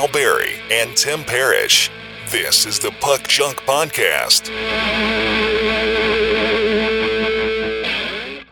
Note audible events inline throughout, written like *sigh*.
Sal Barry and Tim Parrish. This is the Puck Junk Podcast.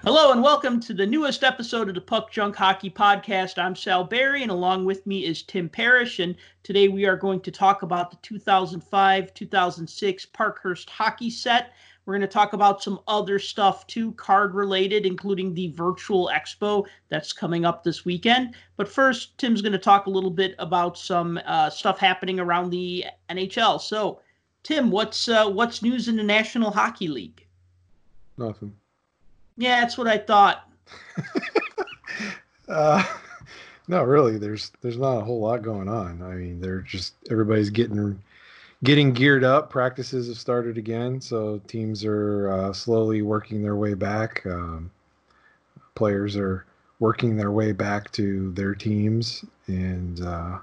Hello and welcome to the newest episode of the Puck Junk Hockey Podcast. I'm Sal Barry, and along with me is Tim Parrish. And today we are going to talk about the 2005 2006 Parkhurst hockey set. We're going to talk about some other stuff too, card related, including the virtual expo that's coming up this weekend. But first, Tim's going to talk a little bit about some uh, stuff happening around the NHL. So, Tim, what's uh, what's news in the National Hockey League? Nothing. Yeah, that's what I thought. *laughs* uh, no, really. There's there's not a whole lot going on. I mean, they're just everybody's getting getting geared up. Practices have started again, so teams are uh, slowly working their way back. Um, players are working their way back to their teams, and uh,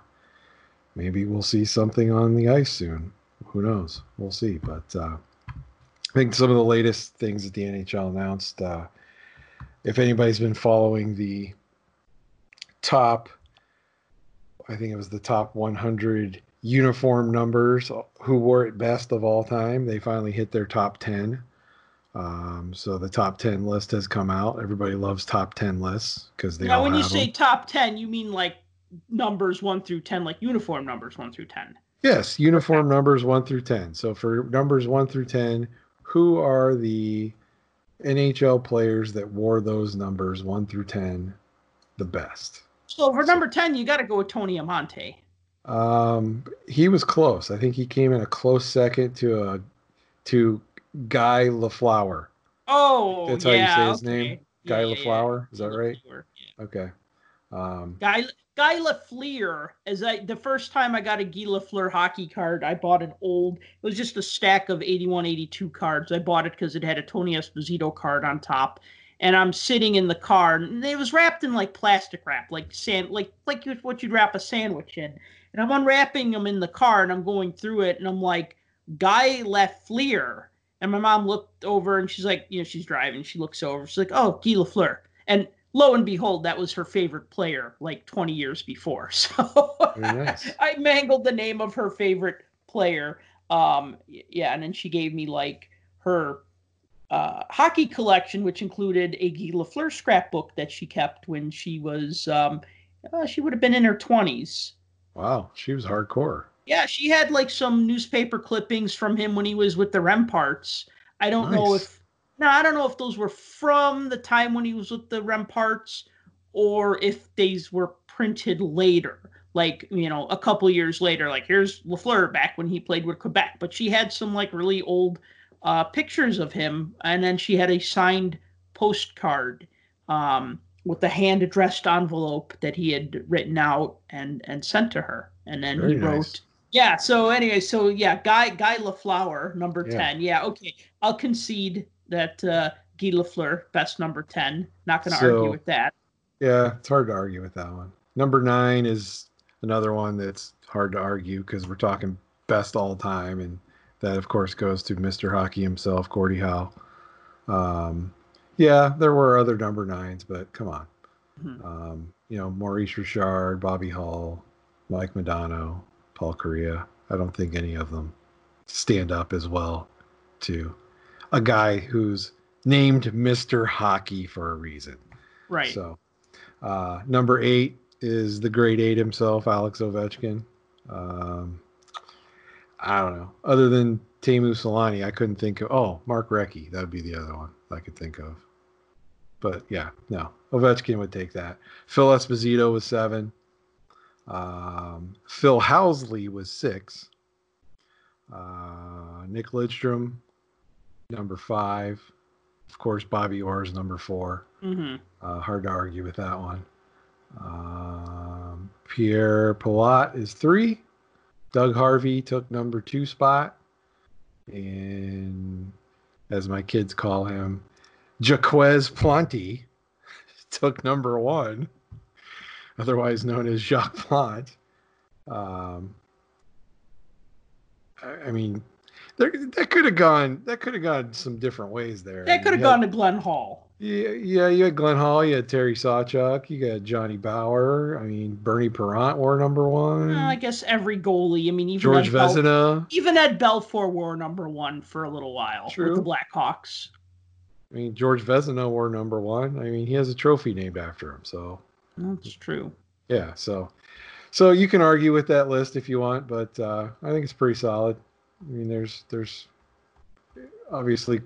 maybe we'll see something on the ice soon. Who knows? We'll see. But uh, I think some of the latest things that the NHL announced. Uh, if anybody's been following the top, I think it was the top 100 uniform numbers who wore it best of all time. They finally hit their top 10. Um, so the top 10 list has come out. Everybody loves top 10 lists because they now, when you them. say top 10, you mean like numbers 1 through 10, like uniform numbers 1 through 10. Yes, uniform numbers 1 through 10. So for numbers 1 through 10, who are the NHL players that wore those numbers one through ten the best? So for number ten, you got to go with Tony Amonte. Um, he was close. I think he came in a close second to a to Guy Lafleur. Oh, that's how yeah, you say his okay. name. Guy yeah, Lafleur. Yeah, Is that right? Okay. Um, Guy Guy Lafleur, as I the first time I got a Guy Lafleur hockey card, I bought an old. It was just a stack of 81, 82 cards. I bought it because it had a Tony Esposito card on top, and I'm sitting in the car, and it was wrapped in like plastic wrap, like sand, like like what you'd wrap a sandwich in. And I'm unwrapping them in the car, and I'm going through it, and I'm like, Guy Lafleur. And my mom looked over, and she's like, you know, she's driving. She looks over, she's like, oh, Guy Lafleur. And lo and behold, that was her favorite player like 20 years before. *laughs* So nice. I mangled the name of her favorite player. Um, yeah, and then she gave me like her uh, hockey collection, which included a Guy Lafleur scrapbook that she kept when she was um, uh, she would have been in her 20s. Wow, she was hardcore. Yeah, she had like some newspaper clippings from him when he was with the Remparts. I don't nice. know if no, I don't know if those were from the time when he was with the Remparts or if these were printed later, like you know, a couple years later. Like here's Lafleur back when he played with Quebec, but she had some like really old uh, pictures of him, and then she had a signed postcard um, with the hand addressed envelope that he had written out and and sent to her, and then Very he wrote. Yeah. So anyway, so yeah, Guy Guy Lafleur, number Yeah. ten. Yeah. Okay, I'll concede that uh, Guy Lafleur, best number ten. Not going to So- argue with that. Yeah, it's hard to argue with that one. Number nine is another one that's hard to argue because we're talking best all time, and that of course goes to Mr. Hockey himself, Gordie Howe. Um, yeah, there were other number nines, but come on, Mhm. um, you know Maurice Richard, Bobby Hull, Mike Modano, Paul Kariya. I don't think any of them stand up as well to a guy who's named Mr. Hockey for a reason. Right. So, uh, number eight is the great eight himself, Alex Ovechkin. Um, I don't know. Other than Teemu Selanne, I couldn't think of. Oh, Mark Recchi. That would be the other one I could think of. But yeah, no. Ovechkin would take that. Phil Esposito was seven. Um, Phil Housley was six. Uh, Nick Lidstrom, number five. Of course, Bobby Orr is number four. hmm Uh, hard to argue with that one. Um, Pierre Pilote is three. Doug Harvey took number two spot. And as my kids call him, Jaquez Planty took number one, otherwise known as Jacques Plante. Um, I, I mean, there, that could have gone. That could have gone some different ways there. That could have gone to Glenn Hall. Yeah, yeah, you had Glenn Hall, you had Terry Sawchuk, you got Johnny Bower. I mean, Bernie Parent wore number one. Well, I guess every goalie. I mean, even George Ed Bel- even Ed Belfour wore number one for a little while True. with the Blackhawks. I mean, George Vezina wore number one. I mean, he has a trophy named after him. So That's true. yeah, so so you can argue with that list if you want, but uh, I think it's pretty solid. I mean, there's there's obviously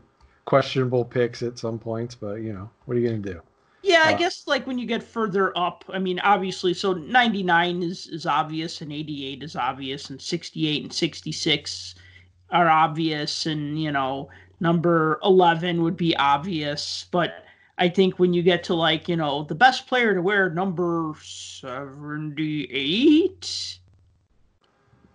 questionable picks at some points, but you know, what are you gonna do? Yeah, I Uh, guess like when you get further up, I mean, obviously, so 99 is is obvious, and 88 is obvious, and 68 and 66 are obvious, and you know, number 11 would be obvious, but I think when you get to like you know the best player to wear number 78,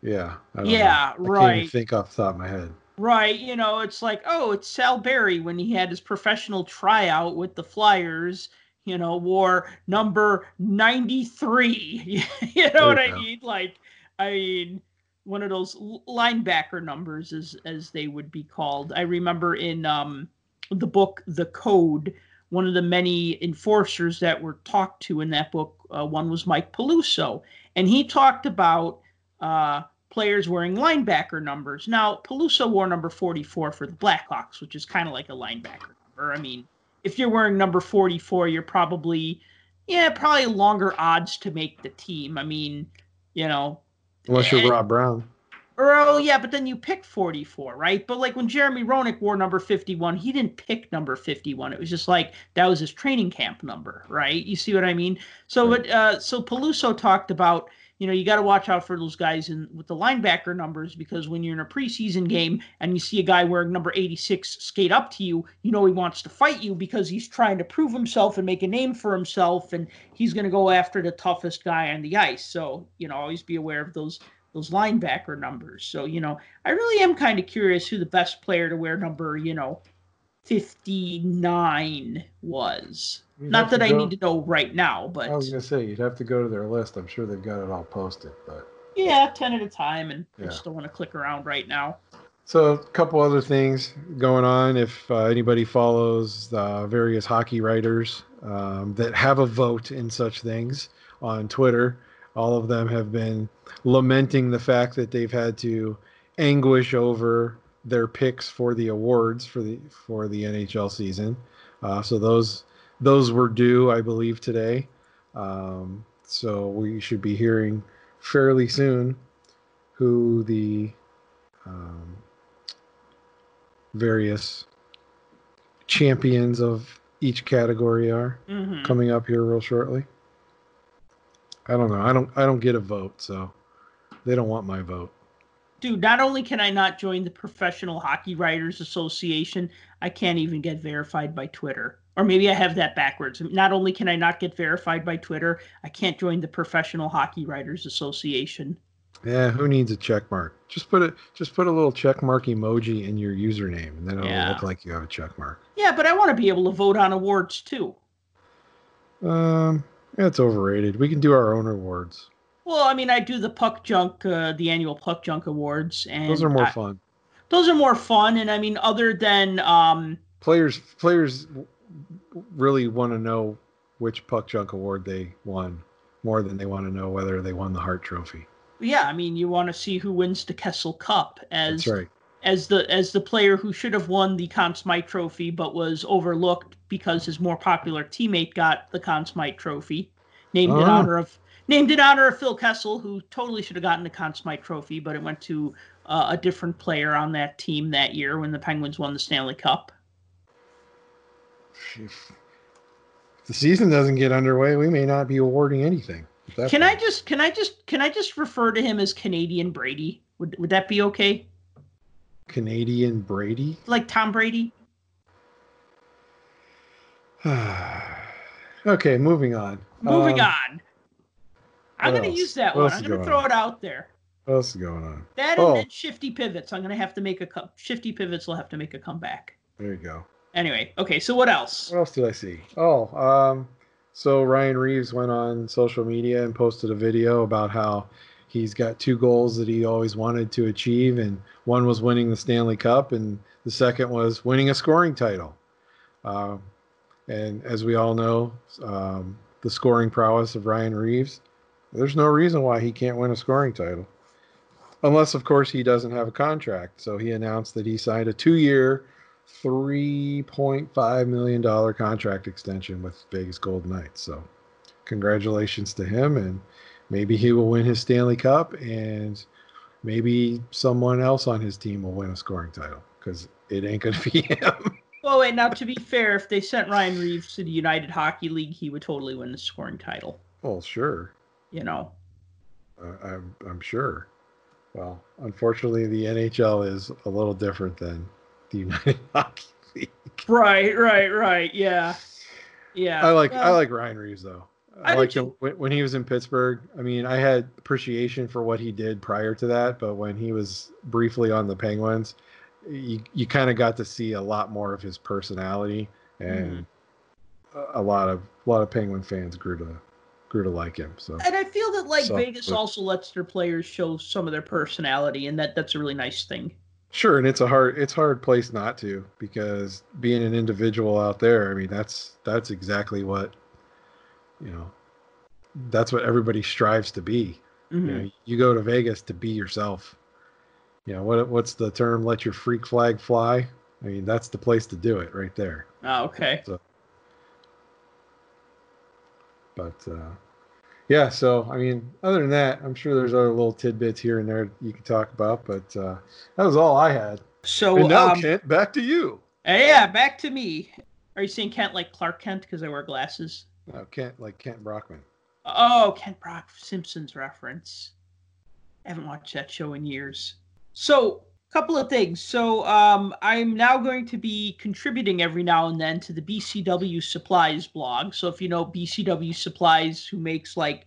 Yeah. I don't know. yeah, I can't even right. think off the top of my head. Right, you know, it's like, oh, it's Sal Barry when he had his professional tryout with the Flyers, you know, wore number 93. *laughs* you know what I mean? Like, I mean, one of those linebacker numbers as as they would be called. I remember in um the book The Code, one of the many enforcers that were talked to in that book, uh, one was Mike Peluso, and he talked about uh players wearing linebacker numbers. Now, Peluso wore number 44 for the Blackhawks, which is kind of like a linebacker number. I mean, if you're wearing number 44, you're probably, yeah, probably longer odds to make the team. I mean, you know, Unless you're Rob Brown. oh yeah, but then you pick 44, right? But like when Jeremy Roenick wore number 51, he didn't pick number 51. It was just like that was his training camp number, right? You see what I mean? So Right. what uh so Peluso talked about, you know, you got to watch out for those guys in with the linebacker numbers because when you're in a preseason game and you see a guy wearing number 86 skate up to you, you know he wants to fight you because he's trying to prove himself and make a name for himself and he's going to go after the toughest guy on the ice. So, you know, always be aware of those those linebacker numbers. So, you know, I really am kind of curious who the best player to wear number, you know, 59 was. You'd Not that I go- need to know right now, but I was gonna say you'd have to go to their list. I'm sure they've got it all posted, but yeah, 10 at a time. And I Yeah. just don't want to click around right now. So a couple other things going on. If uh, anybody follows uh, various hockey writers um, that have a vote in such things on Twitter, all of them have been lamenting the fact that they've had to anguish over their picks for the awards for the for the NHL season. Uh, so those those were due, I believe, today. Um, so we should be hearing fairly soon who the um, various champions of each category are hmm coming up here real shortly. I don't know. I don't. I don't get a vote, so they don't want my vote. Dude, not only can I not join the Professional Hockey Writers Association, I can't even get verified by Twitter. Or maybe I have that backwards. Not only can I not get verified by Twitter, I can't join the Professional Hockey Writers Association. Yeah, who needs a check mark? Just put it. Just put a little check mark emoji in your username, and then it'll Yeah. look like you have a check mark. Yeah, but I want to be able to vote on awards too. Um, that's overrated. We can do our own awards. Well, I mean, I do the Puck Junk, uh, the annual Puck Junk Awards, and Those are more I- fun. those are more fun. And I mean, other than um, Players, players really want to know which puck junk award they won more than they want to know whether they won the Hart Trophy. yeah, I mean, you want to see who wins the Kessel Cup as right. as the as the player who should have won the Conn Smythe Trophy but was overlooked because his more popular teammate got the Conn Smythe Trophy, named in Oh. honor of named in honor of Phil Kessel, who totally should have gotten the Conn Smythe Trophy, but it went to uh, a different player on that team that year when the Penguins won the Stanley Cup. If the season doesn't get underway, we may not be awarding anything. Can I just can I just can I just refer to him as Canadian Brady? Would would that be okay? Canadian Brady? Like Tom Brady? *sighs* okay, moving on. Moving Um, on. I'm gonna use that What one. I'm gonna throw on? it out there. What else is going on? That Oh. and then shifty pivots. I'm gonna have to make a co- shifty pivots. will have to make a comeback. There you go. Anyway, okay. So what else? What else did I see? Oh, um, so Ryan Reaves went on social media and posted a video about how he's got two goals that he always wanted to achieve, and one was winning the Stanley Cup, and the second was winning a scoring title. Uh, and as we all know, um, the scoring prowess of Ryan Reaves, there's no reason why he can't win a scoring title. Unless, of course, he doesn't have a contract. So he announced that he signed a two year, $3.5 million contract extension with Vegas Golden Knights. So congratulations to him. And maybe he will win his Stanley Cup and maybe someone else on his team will win a scoring title because it ain't going *laughs* to be him. Well, wait. Now, to be fair, if they sent Ryan Reaves to the United Hockey League, he would totally win the scoring title. Well, sure. You know. Uh, I'm I'm sure. Well, unfortunately, the NHL is a little different than the *laughs* United Hockey League. Right, right, right. Yeah, yeah. I like well, I like Ryan Reaves though. I, I liked him when, when he was in Pittsburgh. I mean, I had appreciation for what he did prior to that, but when he was briefly on the Penguins, you you kind of got to see a lot more of his personality, and a, a lot of a lot of Penguin fans grew to grew to like him. So And I feel that like So- Vegas but- also lets their players show some of their personality, and that that's a really nice thing. Sure, and it's a hard it's a hard place not to because being an individual out there, I mean that's that's exactly what you know that's what everybody strives to be. Mhm. You know, you go to Vegas to be yourself. You know, what what's the term let your freak flag fly? I mean, that's the place to do it right there. Oh, okay. But uh yeah, so I mean, other than that, I'm sure there's other little tidbits here and there you can talk about, but uh that was all I had. So and now, um, Kent, back to you. yeah, back to me. Are you saying Kent like Clark Kent because I wear glasses? No, Kent, like Kent Brockman. Oh, Kent Brock Simpsons reference. I haven't watched that show in years. So, couple of things. So, um, I'm now going to be contributing every now and then to the BCW Supplies blog. So, if you know BCW Supplies, who makes like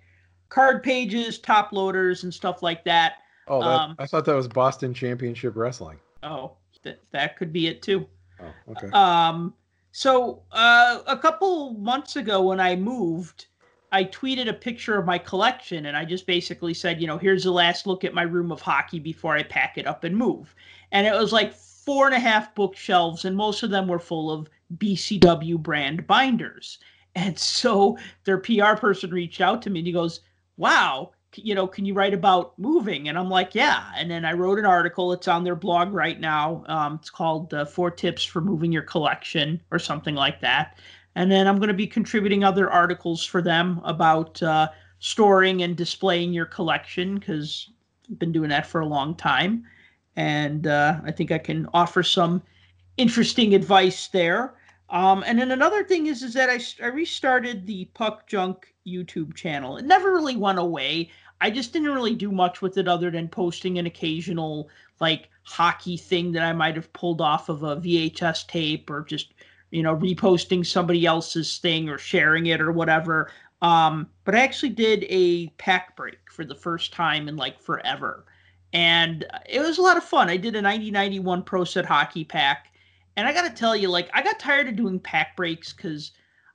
card pages, top loaders, and stuff like that. Oh, that, Um, I thought that was Boston Championship Wrestling. Oh, that that could be it too. Oh, okay. Um, so uh, a couple months ago when I moved, I tweeted a picture of my collection and I just basically said, you know, here's the last look at my room of hockey before I pack it up and move. And it was like four and a half bookshelves, and most of them were full of BCW brand binders. And so their PR person reached out to me and he goes, Wow, you know, can you write about moving? And I'm like, Yeah. And then I wrote an article. It's on their blog right now. Um, it's called uh, Four Tips for Moving Your Collection or something like that. And then I'm going to be contributing other articles for them about uh, storing and displaying your collection because I've been doing that for a long time. And uh, I think I can offer some interesting advice there. Um, and then another thing is, is that I restarted the Puck Junk YouTube channel. It never really went away. I just didn't really do much with it other than posting an occasional like hockey thing that I might have pulled off of a VHS tape or just you know reposting somebody else's thing or sharing it or whatever. Um, but I actually did a pack break for the first time in like forever, and it was a lot of fun. I did a 9091 Pro Set hockey pack, and I got to tell you, like I got tired of doing pack breaks because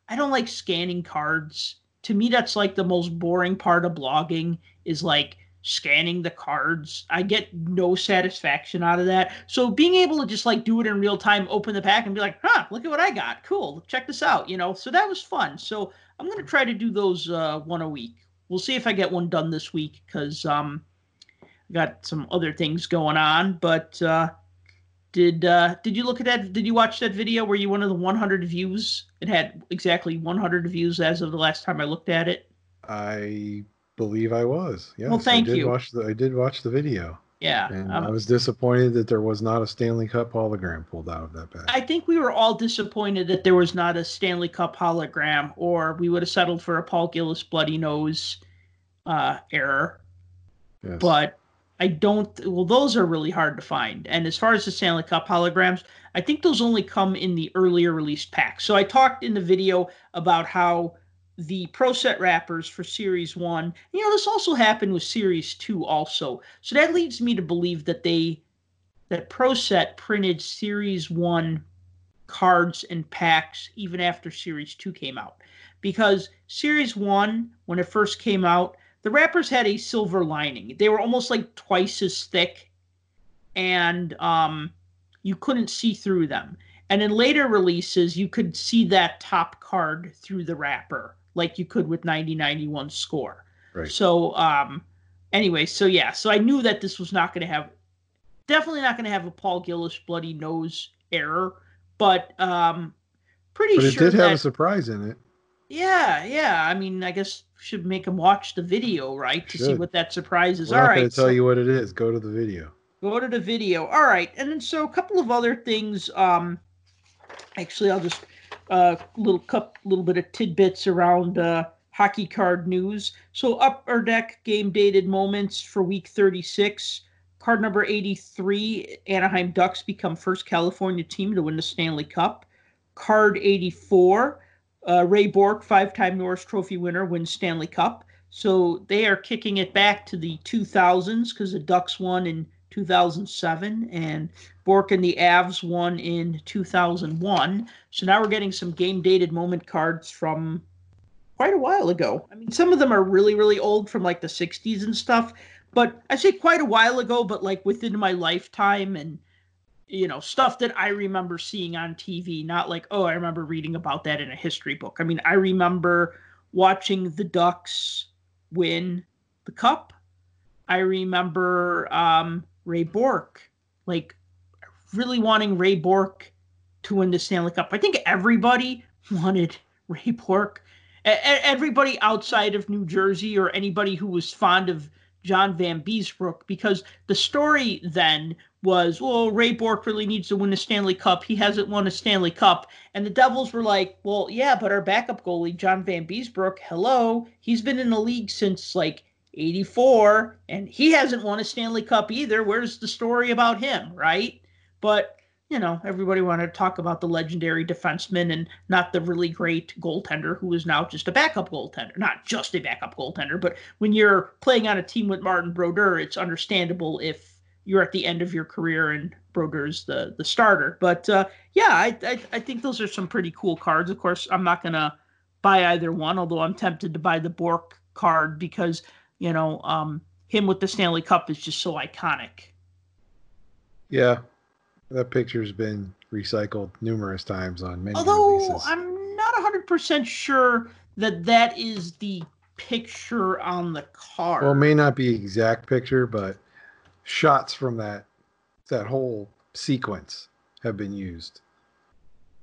I don't like scanning cards. To me, that's like the most boring part of blogging is like scanning the cards. I get no satisfaction out of that. So being able to just like do it in real time, open the pack and be like, huh, look at what I got. Cool. Check this out. You know, so that was fun. So I'm gonna try to do those uh one a week. We'll see if I get one done this week because um I got some other things going on. But uh did uh did you look at that did you watch that video where you one of the 100 views it had exactly 100 views as of the last time i looked at it I believe I was. Yes, thank I did you. Watch the, I did watch the video, yeah and um, I was disappointed that there was not a Stanley Cup hologram pulled out of that bag. I think we were all disappointed that there was not a Stanley Cup hologram, or we would have settled for a Paul Gillis bloody nose uh, error. Yes. But I don't. Well, those are really hard to find. And as far as the Stanley Cup holograms, I think those only come in the earlier released packs. So I talked in the video about how the Pro Set wrappers for Series One. You know, this also happened with Series Two, also. So that leads me to believe that they that Pro Set printed Series One cards and packs even after Series 2 came out. Because Series 1, when it first came out, the wrappers had a silver lining. They were almost like twice as thick, and um, you couldn't see through them. And in later releases, you could see that top card through the wrapper, like you could with 9091 score. Right. So, um, anyway, so yeah, so I knew that this was not going to have, definitely not going to have a Paul Gillis bloody nose error, but um, pretty sure But it sure did have that- a surprise in it. yeah, yeah. I mean, I guess should make them watch the video, right, to see what that surprise is. We're All not right, going to tell so you what it is. Go to the video. go to the video. All right, and then so a couple of other things. Um, actually, I'll just uh, little cup, little bit of tidbits around uh, hockey card news. So upper deck game dated moments for week thirty six. Card number eighty three, Anaheim Ducks become first California team to win the Stanley Cup. Card eighty four. Uh, Ray Bourque, five-time Norris Trophy winner, wins Stanley Cup. So they are kicking it back to the 2000s because the Ducks won in 2007 and Bourque and the Avs won in 2001. So now we're getting some game-dated moment cards from quite a while ago. I mean, some of them are really, really old from like the 60s and stuff, but I say quite a while ago, but like within my lifetime and you know stuff that i remember seeing on tv not like oh i remember reading about that in a history book i mean i remember watching the ducks win the cup i remember um, ray bourque like really wanting ray bourque to win the stanley cup i think everybody wanted *laughs* ray bourque everybody outside of new jersey or anybody who was fond of john vanbiesbrouck because the story then was, well, Ray Bourque really needs to win the Stanley Cup. He hasn't won a Stanley Cup. And the Devils were like, well, yeah, but our backup goalie, John Vanbiesbrouck, hello, he's been in the league since like 84, and he hasn't won a Stanley Cup either. Where's the story about him, right? But, you know, everybody wanted to talk about the legendary defenseman and not the really great goaltender who is now just a backup goaltender. Not just a backup goaltender, but when you're playing on a team with Martin Brodeur, it's understandable if you're at the end of your career and Brodeur's the the starter. But uh, yeah, I, I I think those are some pretty cool cards. Of course, I'm not gonna buy either one, although I'm tempted to buy the Bourque card because you know um, him with the Stanley Cup is just so iconic. Yeah, that picture's been recycled numerous times on many Although releases. I'm not 100% sure that that is the picture on the card. Well, it may not be exact picture, but shots from that that whole sequence have been used.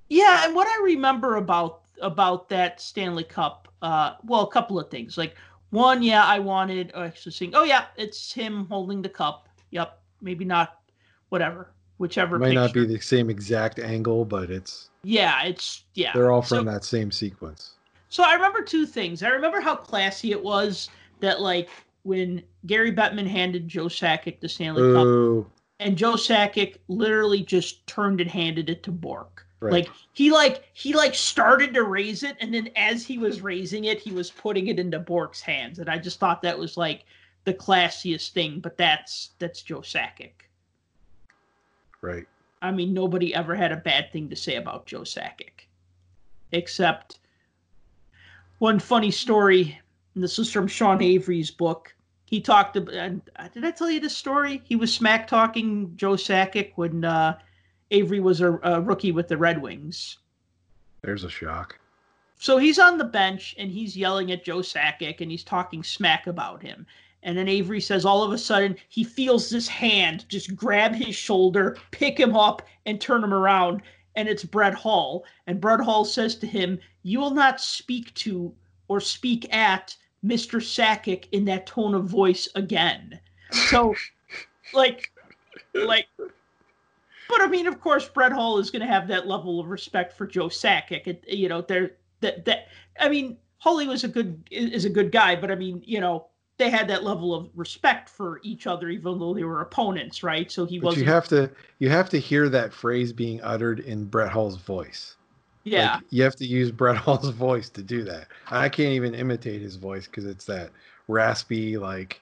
Yeah, and what I remember about about that Stanley Cup, uh, well, a couple of things. Like one, yeah, I wanted oh, actually seeing. Oh yeah, it's him holding the cup. Yep, maybe not, whatever, whichever. It might not be the same exact angle, but it's Yeah, it's yeah. they're all So- from that same sequence. So I remember two things. I remember how classy it was that like when Gary Bettman handed Joe Sakic the Stanley Cup, Oh, and Joe Sakic literally just turned and handed it to Bourque. right. Like he like he like started to raise it, and then as he was raising it, he was putting it into Bourque's hands, and I just thought that was like the classiest thing. But that's that's Joe Sakic. Right. I mean, nobody ever had a bad thing to say about Joe Sakic, except one funny story. And this is from Sean Avery's book. He talked about. Uh, did I tell you this story? He was smack talking Joe Sakic when uh, Avery was a, a rookie with the Red Wings. There's a shock. So he's on the bench and he's yelling at Joe Sakic and he's talking smack about him. And then Avery says all of a sudden he feels this hand just grab his shoulder, pick him up, and turn him around. And it's Brett Hull. And Brett Hull says to him, You will not speak to or speak at Mr. Sakic in that tone of voice again. So, like, like, but I mean, of course, Brett Hull is going to have that level of respect for Joe Sakic. It, you know, there that that I mean, Holly was a good is a good guy, but I mean, you know, they had that level of respect for each other, even though they were opponents, right? So he wasn't. you have to you have to hear that phrase being uttered in Brett Hull's voice. yeah, Like, you have to use Brett Hull's *laughs* voice to do that. I can't even imitate his voice because it's that raspy, like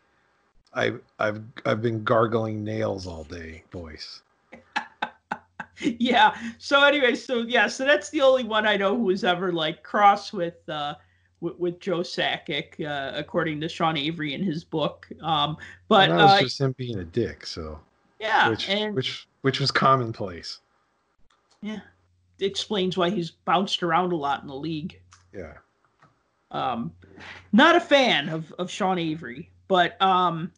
I've I've I've been gargling nails all day voice. *laughs* yeah. So anyway, so yeah, so that's the only one I know who was ever like cross with uh with, with Joe Sakic, uh, according to Sean Avery in his book. Um, but that was uh, just him being a dick. So yeah, which and which which was commonplace. yeah, it explains why he's bounced around a lot in the league. Yeah. Um, not a fan of of Sean Avery, but um,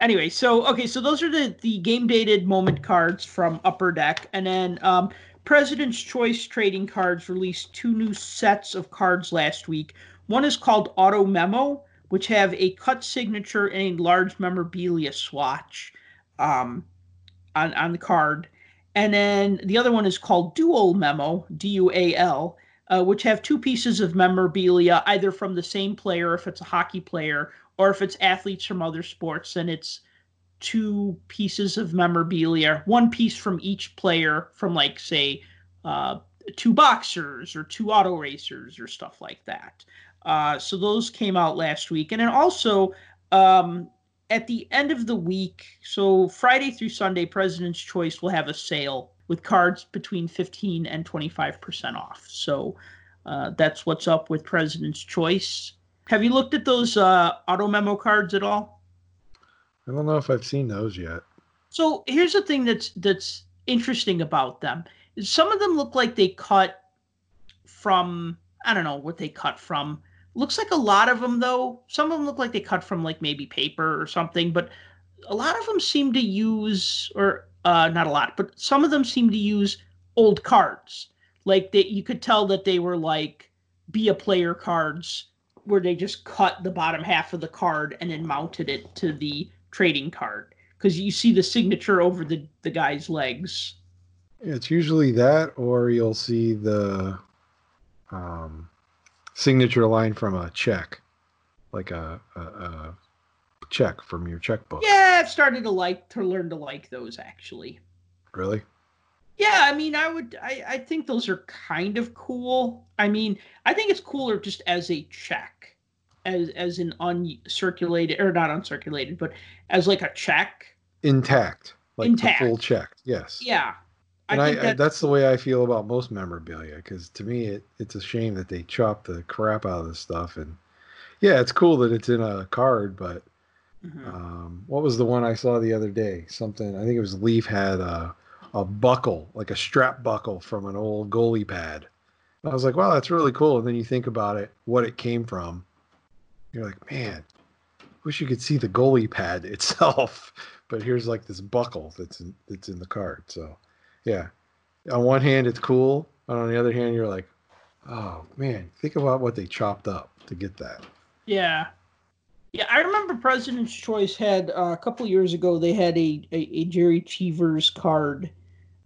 anyway, so okay, so those are the the game dated moment cards from Upper Deck, and then um, President's Choice Trading Cards released two new sets of cards last week. One is called Auto Memo, which have a cut signature and a large memorabilia swatch um, on on the card, and then the other one is called Dual Memo, D U A L. Uh, which have two pieces of memorabilia, either from the same player, if it's a hockey player, or if it's athletes from other sports, then it's two pieces of memorabilia, one piece from each player from like say uh, two boxers or two auto racers or stuff like that. Uh, so those came out last week, and then also um, at the end of the week, so Friday through Sunday, President's Choice will have a sale with cards between 15 and 25% off. So uh, that's what's up with President's Choice. Have you looked at those uh, auto memo cards at all? I don't know if I've seen those yet. So here's the thing that's that's interesting about them. Some of them look like they cut from I don't know what they cut from. Looks like a lot of them though. Some of them look like they cut from like maybe paper or something, but a lot of them seem to use or uh, not a lot, but some of them seem to use old cards. Like that, you could tell that they were like be a player cards where they just cut the bottom half of the card and then mounted it to the trading card because you see the signature over the the guy's legs. It's usually that, or you'll see the um, signature line from a check, like a, a, a check from your checkbook. Yeah, I've started to like to learn to like those actually. Really? Yeah, I mean, I would, I, I think those are kind of cool. I mean, I think it's cooler just as a check, as as an uncirculated or not uncirculated, but as like a check. Intact, like Intact. full check. Yes. Yeah, And I, that- that's the way I feel about most memorabilia because to me it, it's a shame that they chop the crap out of this stuff and yeah it's cool that it's in a card but Mhm. um, what was the one I saw the other day? Something I think it was Leaf had a, a buckle like a strap buckle from an old goalie pad. I was like wow that's really cool. And then you think about it what it came from you're like man wish you could see the goalie pad *laughs* itself. But here's like this buckle that's in, that's in the card so yeah on one hand it's cool and on the other hand you're like oh man think about what they chopped up to get that Yeah. Yeah, I remember President's Choice had uh, a couple years ago. They had a, a, a Jerry Cheevers card,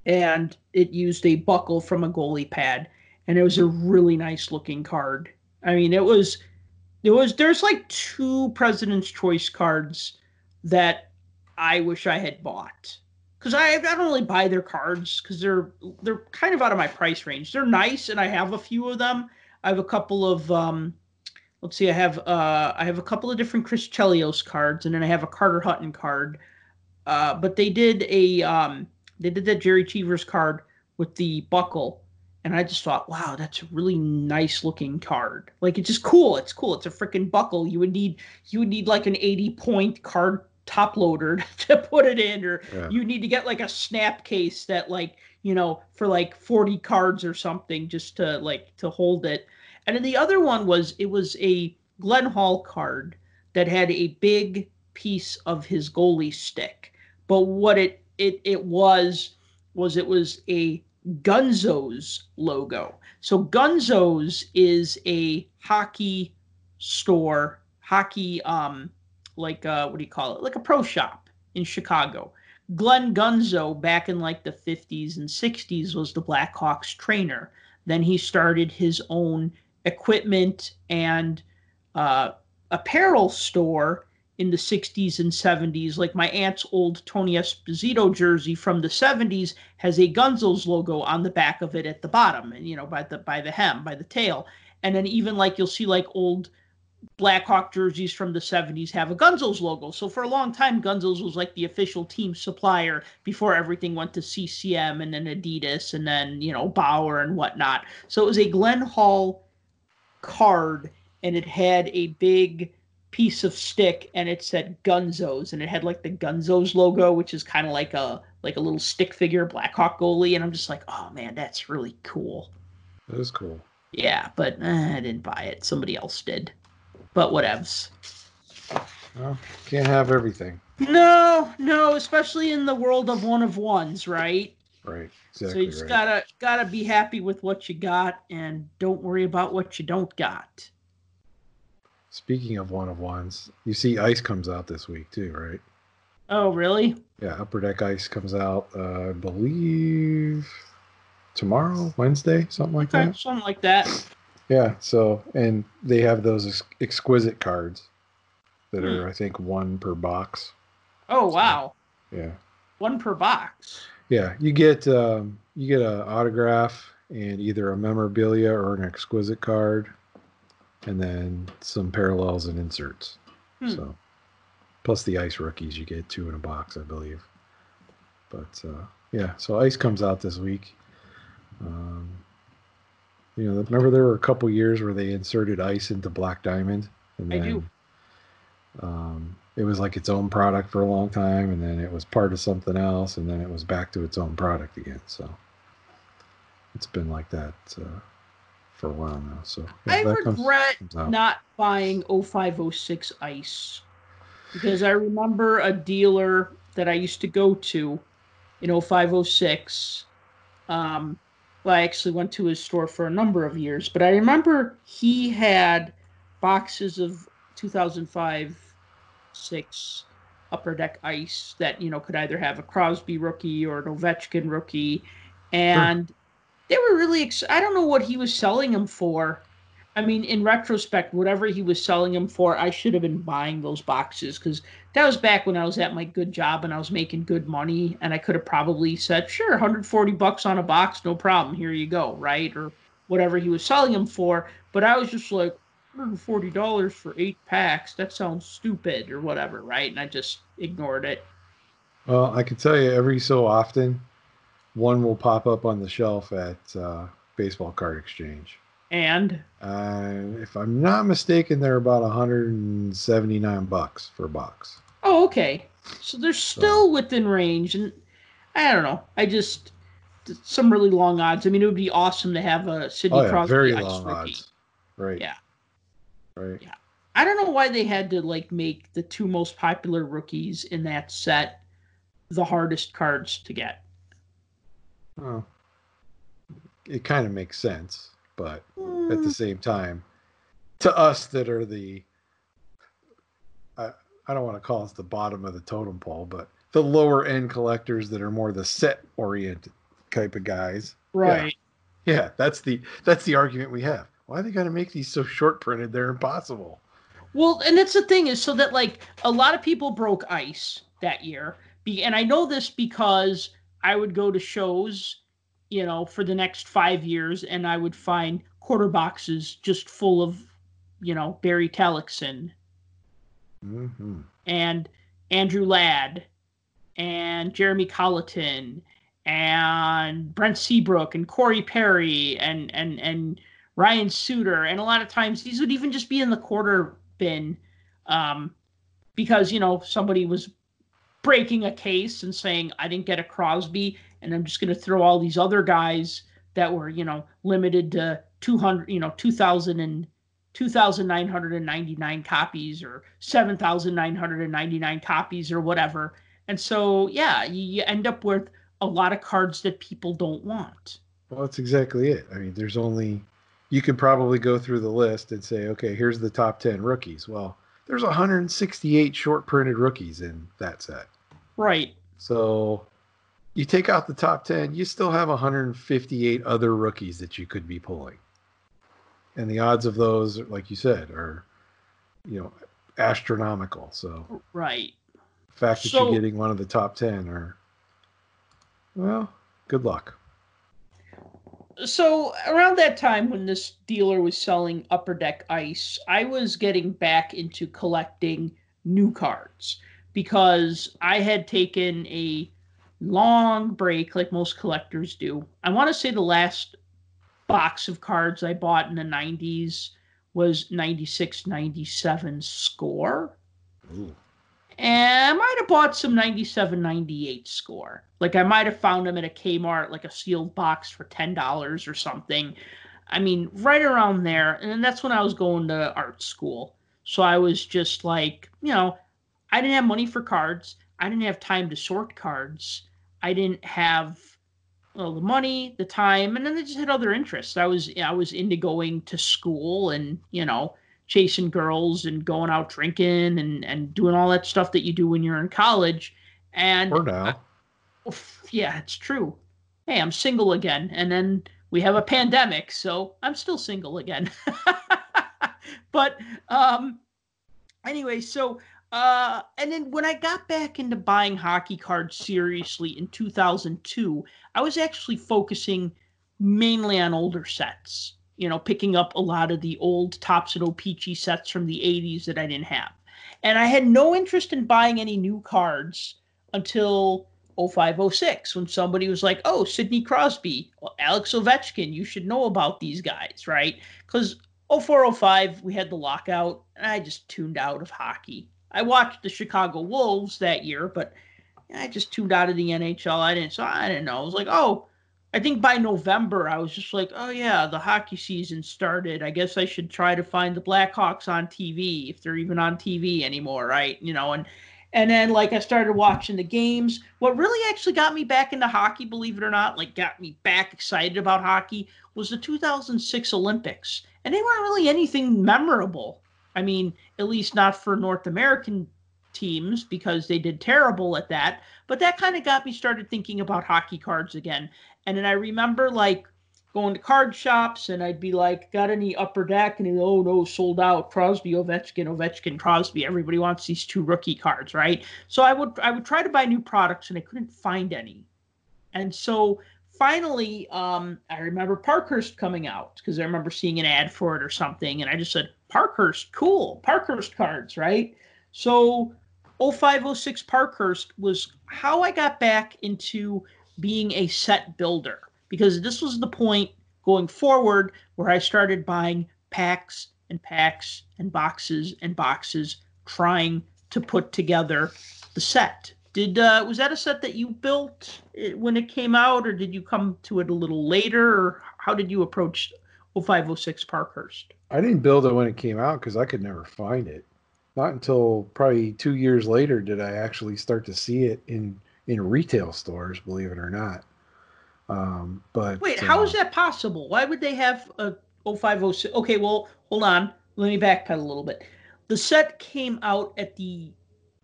and it used a buckle from a goalie pad, and it was a really nice looking card. I mean, it was, it was. There's like two President's Choice cards that I wish I had bought because I I don't really buy their cards because they're they're kind of out of my price range. They're nice, and I have a few of them. I have a couple of um, let's see, I have uh, I have a couple of different Chris Chelios cards, and then I have a Carter Hutton card. Uh, but they did a um, they did that Jerry Cheevers card with the buckle, and I just thought, wow, that's a really nice looking card. Like it's just cool. It's cool. It's a freaking buckle. You would need you would need like an eighty point card top loader *laughs* to put it in, or Yeah. you need to get like a snap case that like you know for like 40 cards or something just to like to hold it. And then the other one was it was a glenn hall card that had a big piece of his goalie stick. But what it it it was was it was a gunzo's logo. So gunzo's is a hockey store hockey um like uh what do you call it like a pro shop in chicago Glenn Gunzo back in like the 50s and 60s was the Blackhawks trainer. Then he started his own equipment and uh, apparel store in the 60s and 70s. Like my aunt's old Tony Esposito jersey from the 70s has a Gunzo's logo on the back of it at the bottom, and you know by the by the hem, by the tail. And then even like you'll see like old Blackhawk jerseys from the 70s have a Gunzels logo. So for a long time, Gunzels was like the official team supplier before everything went to CCM and then Adidas and then, you know, Bauer and whatnot. So it was a Glenn Hall card and it had a big piece of stick and it said Gunzos and it had like the Gunzos logo, which is kind of like a like a little stick figure Blackhawk goalie, and I'm just like, oh man, that's really cool. That is cool. Yeah, but eh, I didn't buy it. Somebody else did. But whatevs. Well, can't have everything. No, no, especially in the world of one of ones, right? Right. Exactly so you just right. gotta gotta be happy with what you got and don't worry about what you don't got. Speaking of one of ones, you see Ice comes out this week too, right? Oh, really? Yeah, Upper Deck Ice comes out, uh, I believe tomorrow, Wednesday, something like Okay, that. something like that. Yeah. So, and they have those ex- exquisite cards that Hmm. are, I think, one per box. Oh, wow. Yeah. One per box. Yeah, you get um, you get a autograph and either a memorabilia or an exquisite card, and then some parallels and inserts. Hmm. So, plus the ice rookies, you get two in a box, I believe. But uh, yeah, so ice comes out this week. Um, you know, remember there were a couple years where they inserted ice into Black Diamond, and I then do. um, it was like its own product for a long time, and then it was part of something else, and then it was back to its own product again. So it's been like that uh, for a while now. So yeah, I that comes- regret comes not buying 0506 ice because I remember a dealer that I used to go to in 0506. Um, well, I actually went to his store for a number of years, but I remember he had boxes of 2005 6 upper deck ice that you know could either have a Crosby rookie or an Ovechkin rookie, and they were really. Ex- I don't know what he was selling them for. I mean, in retrospect, whatever he was selling them for, I should have been buying those boxes because that was back when I was at my good job and I was making good money, and I could have probably said, "Sure, 140 bucks on a box, no problem. Here you go," right? Or whatever he was selling them for. But I was just like, 140 dollars for eight packs. That sounds stupid, or whatever, right? And I just ignored it. Well, I can tell you every so often, one will pop up on the shelf at uh, Baseball Card Exchange. And Uh, if I'm not mistaken, they're about 179 bucks for a box. oh, okay, so they're still within range, and I don't know. I just some really long odds. I mean, it would be awesome to have a Sidney Oh yeah, Crosby very long rookie. odds. Right. Yeah. Right. Yeah. I don't know why they had to like make the two most popular rookies in that set the hardest cards to get. Well, it kind of makes sense, but at the Mm, same time, to us that are the, I, I don't want to call us the bottom of the totem pole, but the lower end collectors that are more the set oriented type of guys. right. Yeah, that's the that's the argument we have. Why they got to make these so short printed? They're impossible. Well, and that's the thing is so that like a lot of people broke ice that year. Be, and I know this because I would go to shows, you know, for the next five years, and I would find quarter boxes just full of, you know, Barry Tallackson hmm and Andrew Ladd and Jeremy Colliton and Brent Seabrook and Corey Perry and and and Ryan Suter. And a lot of times these would even just be in the quarter bin um, because you know somebody was breaking a case and saying I didn't get a Crosby and I'm just going to throw all these other guys that were you know limited to 200 you know 2000 and 2,999 copies or 7,999 copies or whatever. And so, yeah, you, you end up with a lot of cards that people don't want. Well, that's exactly it. I mean, there's only you could probably go through the list and say, okay, here's the top ten rookies. Well, there's 168 short printed rookies in that set. Right. So you take out the top 10, you still have 158 other rookies that you could be pulling. And the odds of those, like you said, are, you know, astronomical. So Right. the fact that So- you're getting one of the top 10 are, well, good luck. So around that time when this dealer was selling upper deck ice, I was getting back into collecting new cards because I had taken a long break like most collectors do. I want to say the last box of cards I bought in the 90s was 96 97 score. Ooh. And I might have bought some 97 98 score. Like I might have found them at a Kmart, like a sealed box for $10 or something. I mean, right around there. And that's when I was going to art school. So I was just like, you know, I didn't have money for cards. I didn't have time to sort cards. I didn't have well, the money, the time, and then I just had other interests. I was I was into going to school and you know chasing girls and going out drinking and and doing all that stuff that you do when you're in college. And Or now. I- yeah, it's true. Hey, I'm single again, and then we have a pandemic, so I'm still single again. *laughs* but um, anyway, so uh, and then when I got back into buying hockey cards seriously in 2002, I was actually focusing mainly on older sets. You know, picking up a lot of the old Topps and O-Pee-Chee sets from the 80s that I didn't have. And I had no interest in buying any new cards until 0506 when somebody was like, "Oh, Sidney Crosby, Alex Ovechkin, you should know about these guys, right?" Cuz 0405 we had the lockout and I just tuned out of hockey. I watched the Chicago Wolves that year, but I just tuned out of the NHL. I didn't so I didn't know. I was like, "Oh, I think by November I was just like, "Oh yeah, the hockey season started. I guess I should try to find the Blackhawks on TV if they're even on TV anymore, right?" You know, and and then like I started watching the games. What really actually got me back into hockey, believe it or not, like got me back excited about hockey was the 2006 Olympics. And they weren't really anything memorable. I mean, at least not for North American teams because they did terrible at that. But that kind of got me started thinking about hockey cards again. And then I remember like going to card shops and I'd be like, got any upper deck? And oh no, sold out. Crosby, Ovechkin, Ovechkin, Crosby. Everybody wants these two rookie cards, right? So I would I would try to buy new products and I couldn't find any. And so finally, um, I remember Parkhurst coming out because I remember seeing an ad for it or something, and I just said, Parkhurst, cool, Parkhurst cards, right? So 0506 Parkhurst was how I got back into being a set builder because this was the point going forward where I started buying packs and packs and boxes and boxes trying to put together the set. Did uh, was that a set that you built eh, when it came out, or did you come to it a little later, or how did you approach 0506 Parkhurst? I didn't build it when it came out because I could never find it. Not until probably two years later did I actually start to see it in in retail stores. Believe it or not. Um, but Wait, how uh, is that possible? Why would they have a 0506? Okay, well, hold on. Let me backpedal a little bit. The set came out at the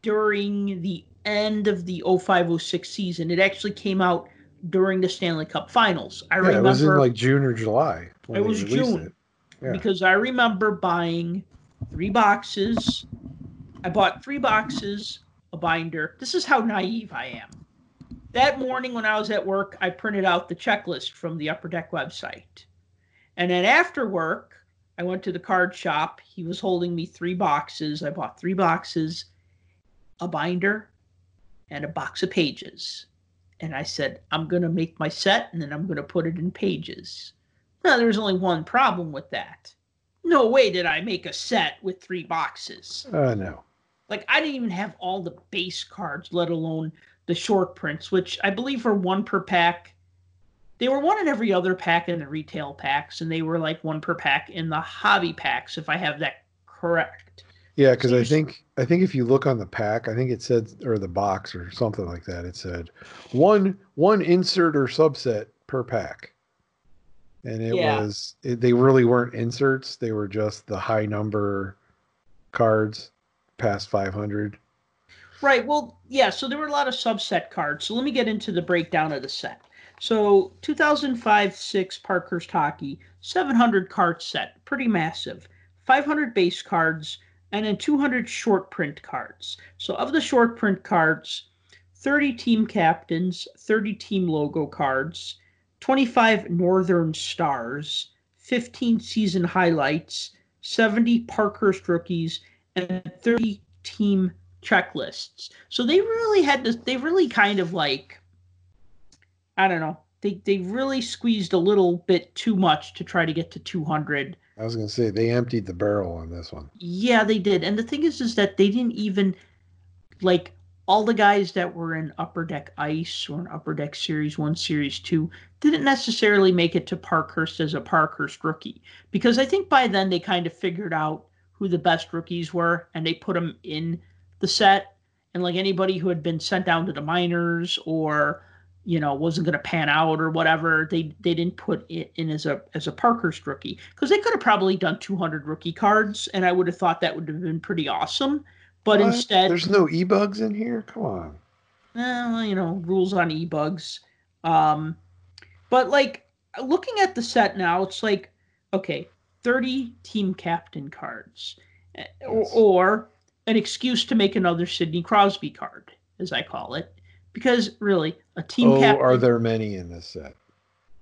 during the end of the 0506 season. It actually came out during the Stanley Cup Finals. I Yeah, remember it was in like June or July. It was June. it. Because I remember buying three boxes. I bought three boxes, a binder. This is how naive I am. That morning when I was at work, I printed out the checklist from the Upper Deck website. And then after work, I went to the card shop. He was holding me three boxes. I bought three boxes, a binder, and a box of pages. And I said, I'm going to make my set and then I'm going to put it in pages. Now, there's only one problem with that. No way did I make a set with three boxes. Uh, no. Like, I didn't even have all the base cards, let alone the short prints, which I believe were one per pack. They were one in every other pack in the retail packs, and they were like one per pack in the hobby packs, if I have that correct. Yeah, because I think I think if you look on the pack, I think it said or the box or something like that. It said one one insert or subset per pack, and it Yeah. was it, they really weren't inserts. They were just the high number cards past five hundred. Right. Well, yeah. So there were a lot of subset cards. So let me get into the breakdown of the set. So 2005 6 Parkhurst Hockey, 700 card set, pretty massive. 500 base cards, and then 200 short print cards. So of the short print cards, 30 team captains, 30 team logo cards, 25 Northern Stars, 15 season highlights, 70 Parkhurst rookies, and 30 team checklists. So they really had this, they really kind of like, I don't know, they they really squeezed a little bit too much to try to get to 200. I was gonna say they emptied the barrel on this one. Yeah, they did. And the thing is, is that they didn't even like all the guys that were in Upper Deck Ice or in Upper Deck Series One, Series Two didn't necessarily make it to Parkhurst as a Parkhurst rookie because I think by then they kind of figured out who the best rookies were and they put them in the set. And like anybody who had been sent down to the minors or you know wasn't going to pan out or whatever they they didn't put it in as a as a Parkhurst rookie because they could have probably done 200 rookie cards and I would have thought that would have been pretty awesome but What? instead there's no e bugs in here. Come on. eh, you know rules on e-bugs um but like looking at the set now it's like okay 30 team captain cards eh, or, or an excuse to make another sidney crosby card as i call it because really a team oh, captain are there many in this set?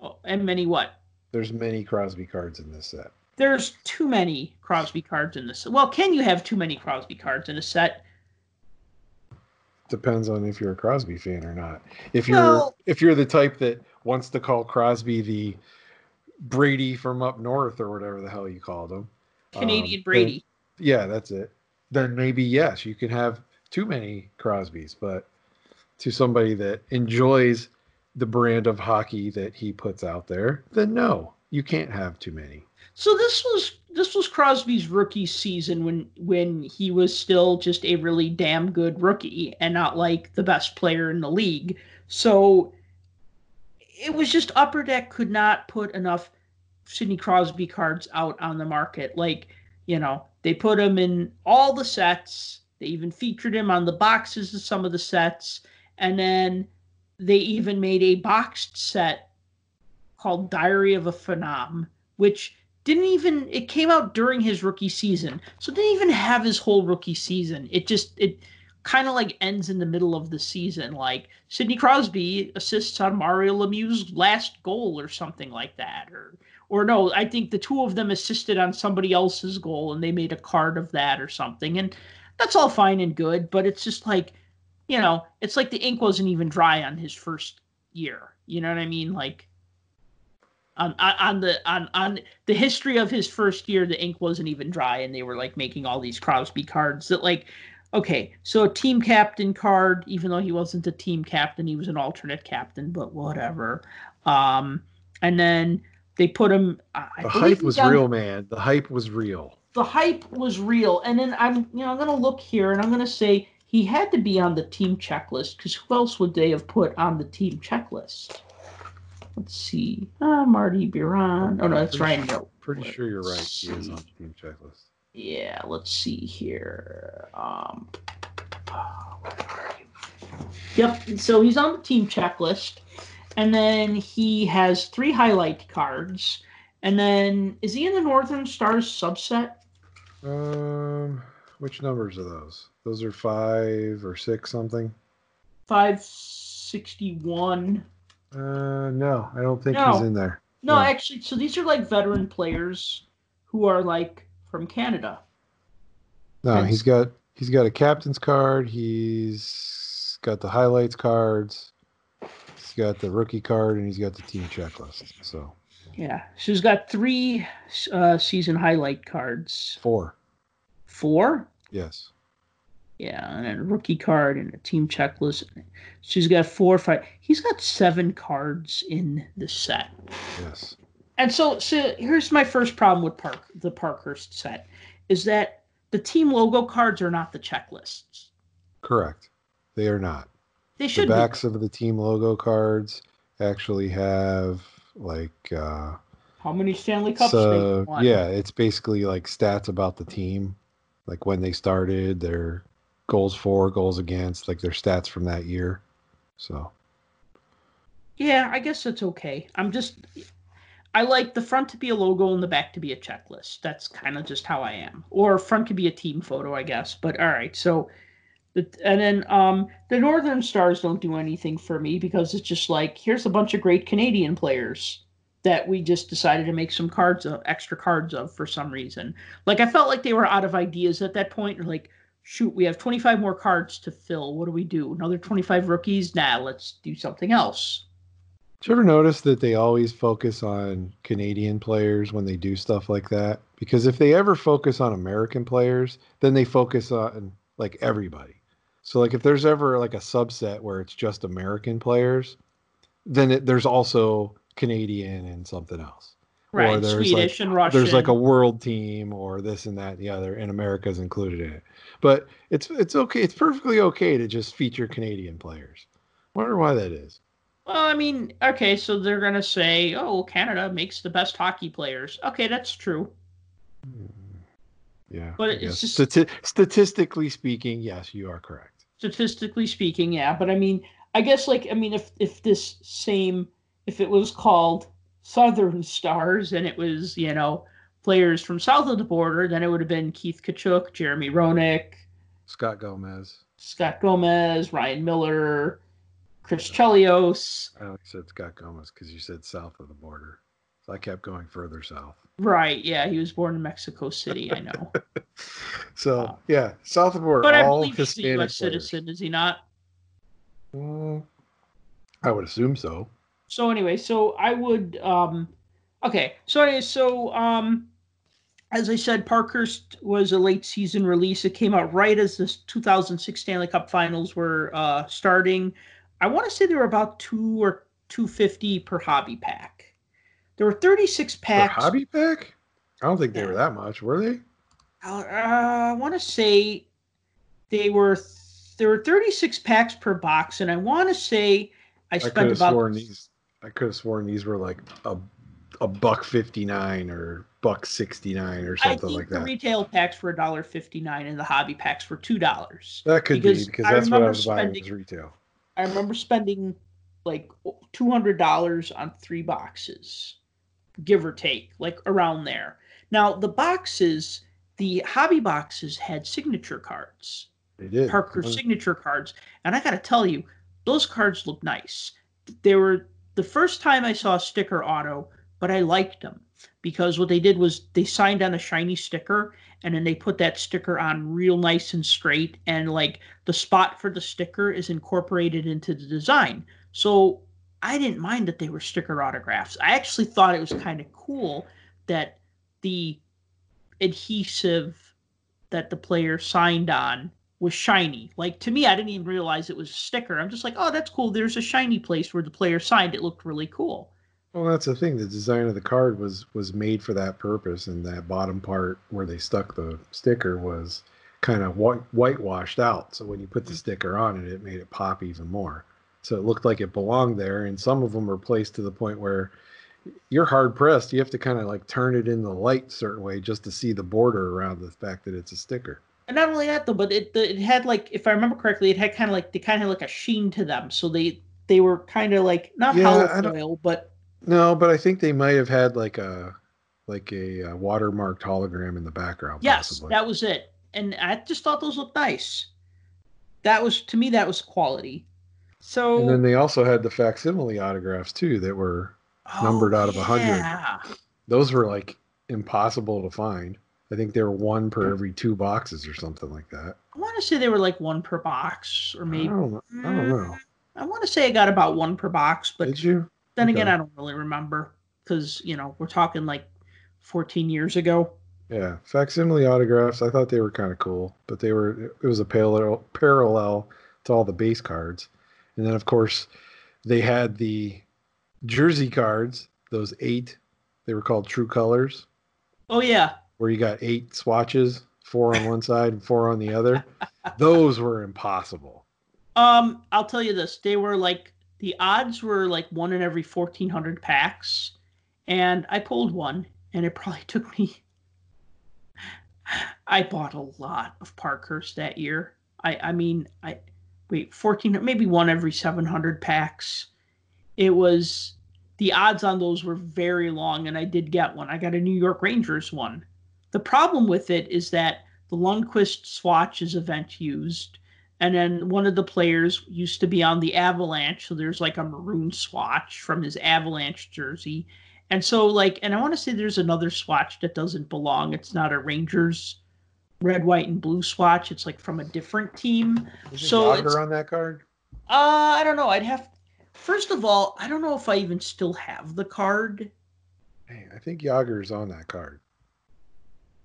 oh, and many what There's many Crosby cards in this set. There's too many crosby cards in this well can you have too many crosby cards in a set Depends on if you're a Crosby fan or not. If you're if you're the type that wants to call Crosby the Brady from up north or whatever the hell you called him. canadian um, brady then- yeah, that's it. Then maybe yes, you can have too many Crosbys, but to somebody that enjoys the brand of hockey that he puts out there, then no, you can't have too many. So this was this was Crosby's rookie season when when he was still just a really damn good rookie and not like the best player in the league. So it was just Upper Deck could not put enough Sidney Crosby cards out on the market. Like, you know, they put him in all the sets. They even featured him on the boxes of some of the sets. And then they even made a boxed set called Diary of a Phenom, which didn't even it came out during his rookie season. So didn't even have his whole rookie season. It just it kind of like ends in the middle of the season. Like Sidney Crosby assists on Mario Lemieux's last goal or something like that. Or or no, I think the two of them assisted on somebody else's goal and they made a card of that or something. And that's all fine and good, but it's just like, you know, it's like the ink wasn't even dry on his first year. You know what I mean? Like on, on on the on on the history of his first year, the ink wasn't even dry, and they were like making all these Crosby cards that like, okay, so a team captain card, even though he wasn't a team captain, he was an alternate captain, but whatever. Um, and then they put him. I The hype was real, man. The hype was real. the hype was real. And then I'm, you know, I'm gonna look here and I'm gonna say he had to be on the team checklist because who else would they have put on the team checklist? Let's see. Uh, Marty Biron. Oh no, that's Pretty Ryan. No. Pretty sure you're right. He is on the team checklist. Yeah, let's see here. Um, where are you? Yep. So he's on the team checklist, and then he has three highlight cards. And then is he in the Northern Stars subset? Um, which numbers are those? Those are five or six something. Five sixty one. Uh, no, I don't think he's in there. No, No. actually, so these are like veteran players who are like from Canada. No, That's- he's got he's got a captain's card. He's got the highlights cards. He's got the rookie card, and he's got the team checklist. So Yeah. So he's got three uh, season highlight cards. four. Four? Yes. Yeah, and a rookie card and a team checklist. So he's got four or five. He's got seven cards in the set. Yes. And so, so here's my first problem with Park, the Parkhurst set, is that the team logo cards are not the checklists. Correct. They are not. They should. The backs of the team logo cards actually have like uh. How many Stanley Cups so yeah, it's basically like stats about the team, like when they started, their goals for, goals against, like their stats from that year. So Yeah, I guess that's okay. I'm just I like the front to be a logo and the back to be a checklist. That's kind of just how I am. Or front could be a team photo, I guess. But all right, so the, and then um the Northern Stars don't do anything for me because it's just like here's a bunch of great Canadian players that we just decided to make some cards of extra cards of for some reason. Like I felt like they were out of ideas at that point. Or Like, shoot, we have 25 more cards to fill. What do we do? Another 25 rookies? Nah, let's do something else. Did you ever notice that they always focus on Canadian players when they do stuff like that? Because if they ever focus on American players, then they focus on like everybody. So like if there's ever like a subset where it's just American players, then it, there's also Canadian and something else. Right, Swedish like, and Russian. There's like a world team or this and that and the other, and America's included in it. But it's it's okay. It's perfectly okay to just feature Canadian players. Wonder why that is. Well, I mean, okay, so they're gonna say, "Oh, Canada makes the best hockey players." Okay, that's true. Hmm. Yeah, But it's just- Stati- statistically speaking, yes, you are correct. Statistically speaking, yeah. But I mean, I guess like I mean, if if this same if it was called Southern Stars and it was you know players from south of the border, then it would have been Keith Tkachuk, Jeremy Roenick, Scott Gomez. Scott Gomez, Ryan Miller, Chris Chelios. I only said Scott Gomez because you said south of the border. So I kept going further south. Right, yeah, he was born in Mexico City. I know. *laughs* So yeah, south of the border. But I all believe he's a U.S. players. citizen, is he not? Mm, I would assume so. So anyway, so I would um okay. So anyway, so um as I said, Parkhurst was a late season release. It came out right as the 2006 Stanley Cup Finals were uh, starting. I want to say there were about two or 250 per hobby pack. There were 36 For packs. hobby pack? I don't think they were that much, were they? Uh, I want to say they were there were 36 packs per box, and I want to say I I spent about these. I could have sworn these were like a a buck fifty nine or buck sixty nine or I something think like the that. retail packs were $1.59 and the hobby packs were two dollars. that could because be because I that's what I was buying spending- was retail. I remember spending like two hundred dollars on three boxes, give or take, like around there. Now the boxes, the hobby boxes had signature cards, They did. Parker signature cards, and I got to tell you, those cards look nice. They were the first time I saw sticker auto, but I liked them because what they did was they signed on a shiny sticker and then they put that sticker on real nice and straight and like the spot for the sticker is incorporated into the design. So I didn't mind that they were sticker autographs. I actually thought it was kind of cool that the adhesive that the player signed on was shiny. Like to me, I didn't even realize it was a sticker. I'm just like, oh, that's cool. There's a shiny place where the player signed. It looked really cool. Well, that's the thing. The design of the card was was made for that purpose, and that bottom part where they stuck the sticker was kind of white whitewashed out. So when you put the mm. sticker on it, it made it pop even more. So it looked like it belonged there. And some of them were placed to the point where you're hard pressed. You have to kind of like turn it in the light a certain way just to see the border around the fact that it's a sticker. And not only that though, but it the, it had like, if I remember correctly, it had kind of like they kind of had like a sheen to them. So they they were kind of like not Yeah, hollow foil, but No, but I think they might have had like a like a, uh watermarked hologram in the background. yes, possibly. that was it. And I just thought those looked nice. That was to me that was quality. So And then they also had the facsimile autographs too that were numbered out of a hundred. Oh, Yeah. those were like impossible to find. I think they were one per every two boxes or something like that. I want to say they were like one per box, or I maybe. don't. I don't mm, know. I want to say I got about one per box, but Did you? then again. I don't really remember because you know we're talking like 14 years ago. Yeah, facsimile autographs. I thought they were kind of cool, but they were. It was a parallel parallel to all the base cards, and then of course they had the jersey cards. Those eight, they were called True Colors, Oh yeah, where you got eight swatches, four on one side and four on the other. *laughs* Those were impossible. um, I'll tell you this: they were like the odds were like one in every 1,400 packs, and I pulled one, and it probably *laughs* took me. I bought a lot of Parkhurst that year. I I mean I wait 14 maybe one every 700 packs. It was the odds on those were very long, and I did get one. I got a New York Rangers one. The problem with it is that the Lundqvist swatch is event used, and then one of the players used to be on the Avalanche, so there's like a maroon swatch from his Avalanche jersey. And so, like, and I want to say there's another swatch that doesn't belong. It's not a Rangers red, white, and blue swatch. It's like from a different team. Was So Jagr it's- on that card? Uh, I don't know. I'd have. First of all, I don't know if I even still have the card. Hey, I think Jagr's on that card.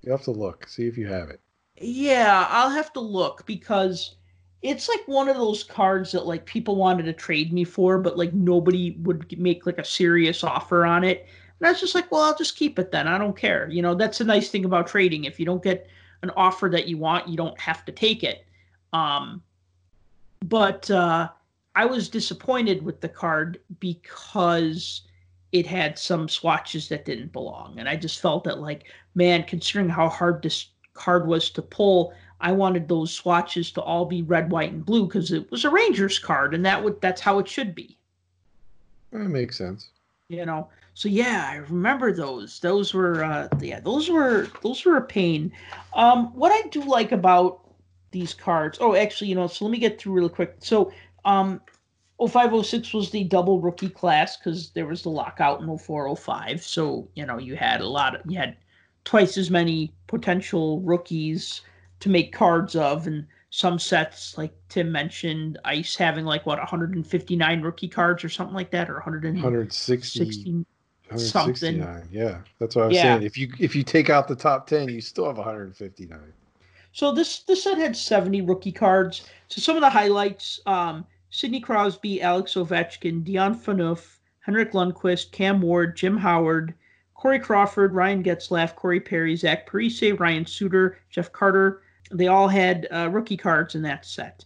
You have to look, see if you have it. Yeah, I'll have to look because it's like one of those cards that like people wanted to trade me for, but like nobody would make like a serious offer on it. And I was just like, well, I'll just keep it then. I don't care. You know, that's a nice thing about trading. If you don't get an offer that you want, you don't have to take it. Um, but uh, I was disappointed with the card because it had some swatches that didn't belong. And I just felt that, like, man, considering how hard this card was to pull, I wanted those swatches to all be red, white, and blue because it was a Rangers card, and that would that's how it should be. That makes sense. You know, so yeah, I remember those. Those were uh, yeah, those were those were a pain. Um, what I do like about these cards. Oh, actually, you know, so let me get through really quick. So, um, 0506 was the double rookie class because there was the lockout in 0405. So, you know, you had a lot of, you had twice as many potential rookies to make cards of. And some sets, like Tim mentioned, Ice having like what 159 rookie cards or something like that, or 100 160. 169. Yeah, that's what I was yeah. saying. If you if you take out the top 10, you still have 159. So this this set had 70 rookie cards. So some of the highlights: um, Sidney Crosby, Alex Ovechkin, Dion Phaneuf, Henrik Lundqvist, Cam Ward, Jim Howard, Corey Crawford, Ryan Getzlaf, Corey Perry, Zach Parise, Ryan Suter, Jeff Carter. They all had uh, rookie cards in that set.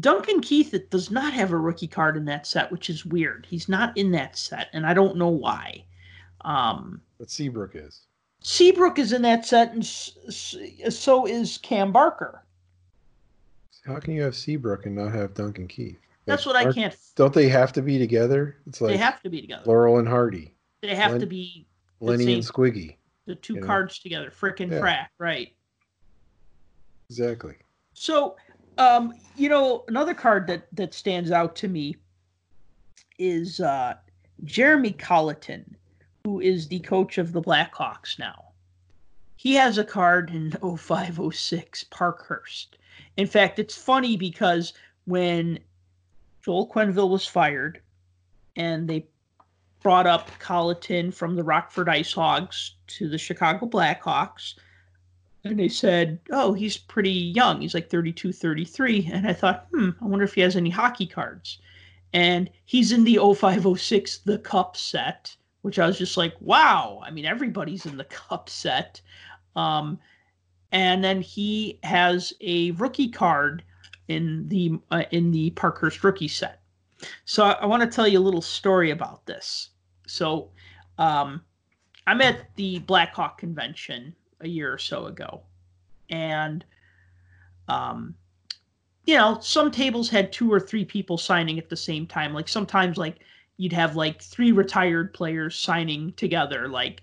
Duncan Keith does not have a rookie card in that set, which is weird. He's not in that set, and I don't know why. Um, but Seabrook is. Seabrook is in that set, and so is Cam Barker. How can you have Seabrook and not have Duncan Keith? That's what I can't. Don't they have to be together? It's like they have to be together. Laurel and Hardy. They have Len, to be Lenny and Squiggy. The two cards know? together, frickin' yeah. Pratt, right? Exactly. So, um, you know, another card that that stands out to me is uh, Jeremy Colliton who is the coach of the Blackhawks now. He has a card in *laughs* 0506 Parkhurst. In fact, it's funny because when Joel Quenneville was fired and they brought up Colliton from the Rockford Ice Hogs to the Chicago Blackhawks, and they said, Oh, he's pretty young. He's like 32, 33. And I thought, hmm, I wonder if he has any hockey cards. And he's in the 0506 The Cup set which I was just like, wow. I mean, everybody's in the cup set. Um, and then he has a rookie card in the uh, in the Parkhurst rookie set. So I, I want to tell you a little story about this. So um, I'm at the Blackhawk convention a year or so ago, and um, you know, some tables had two or three people signing at the same time. Like sometimes, like you'd have like three retired players signing together, like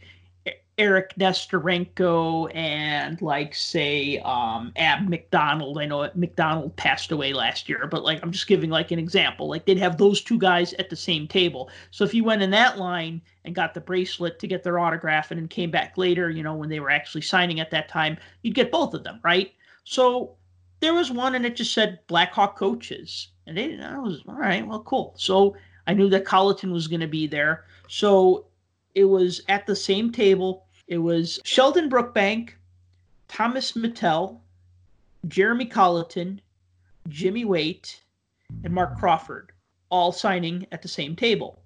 Eric Nesterenko and like say um, Ab McDonald. I know McDonald passed away last year, but like I'm just giving like an example. Like they'd have those two guys at the same table. So if you went in that line and got the bracelet to get their autograph and then came back later, you know, when they were actually signing at that time, you'd get both of them, right? So there was one and it just said Blackhawk coaches. And they I was all right, well cool. So I knew that Colliton was going to be there. So it was at the same table. It was Sheldon Brookbank, Thomas Mitell, Jeremy Colliton, Jimmy Waite, and Mark Crawford all signing at the same table.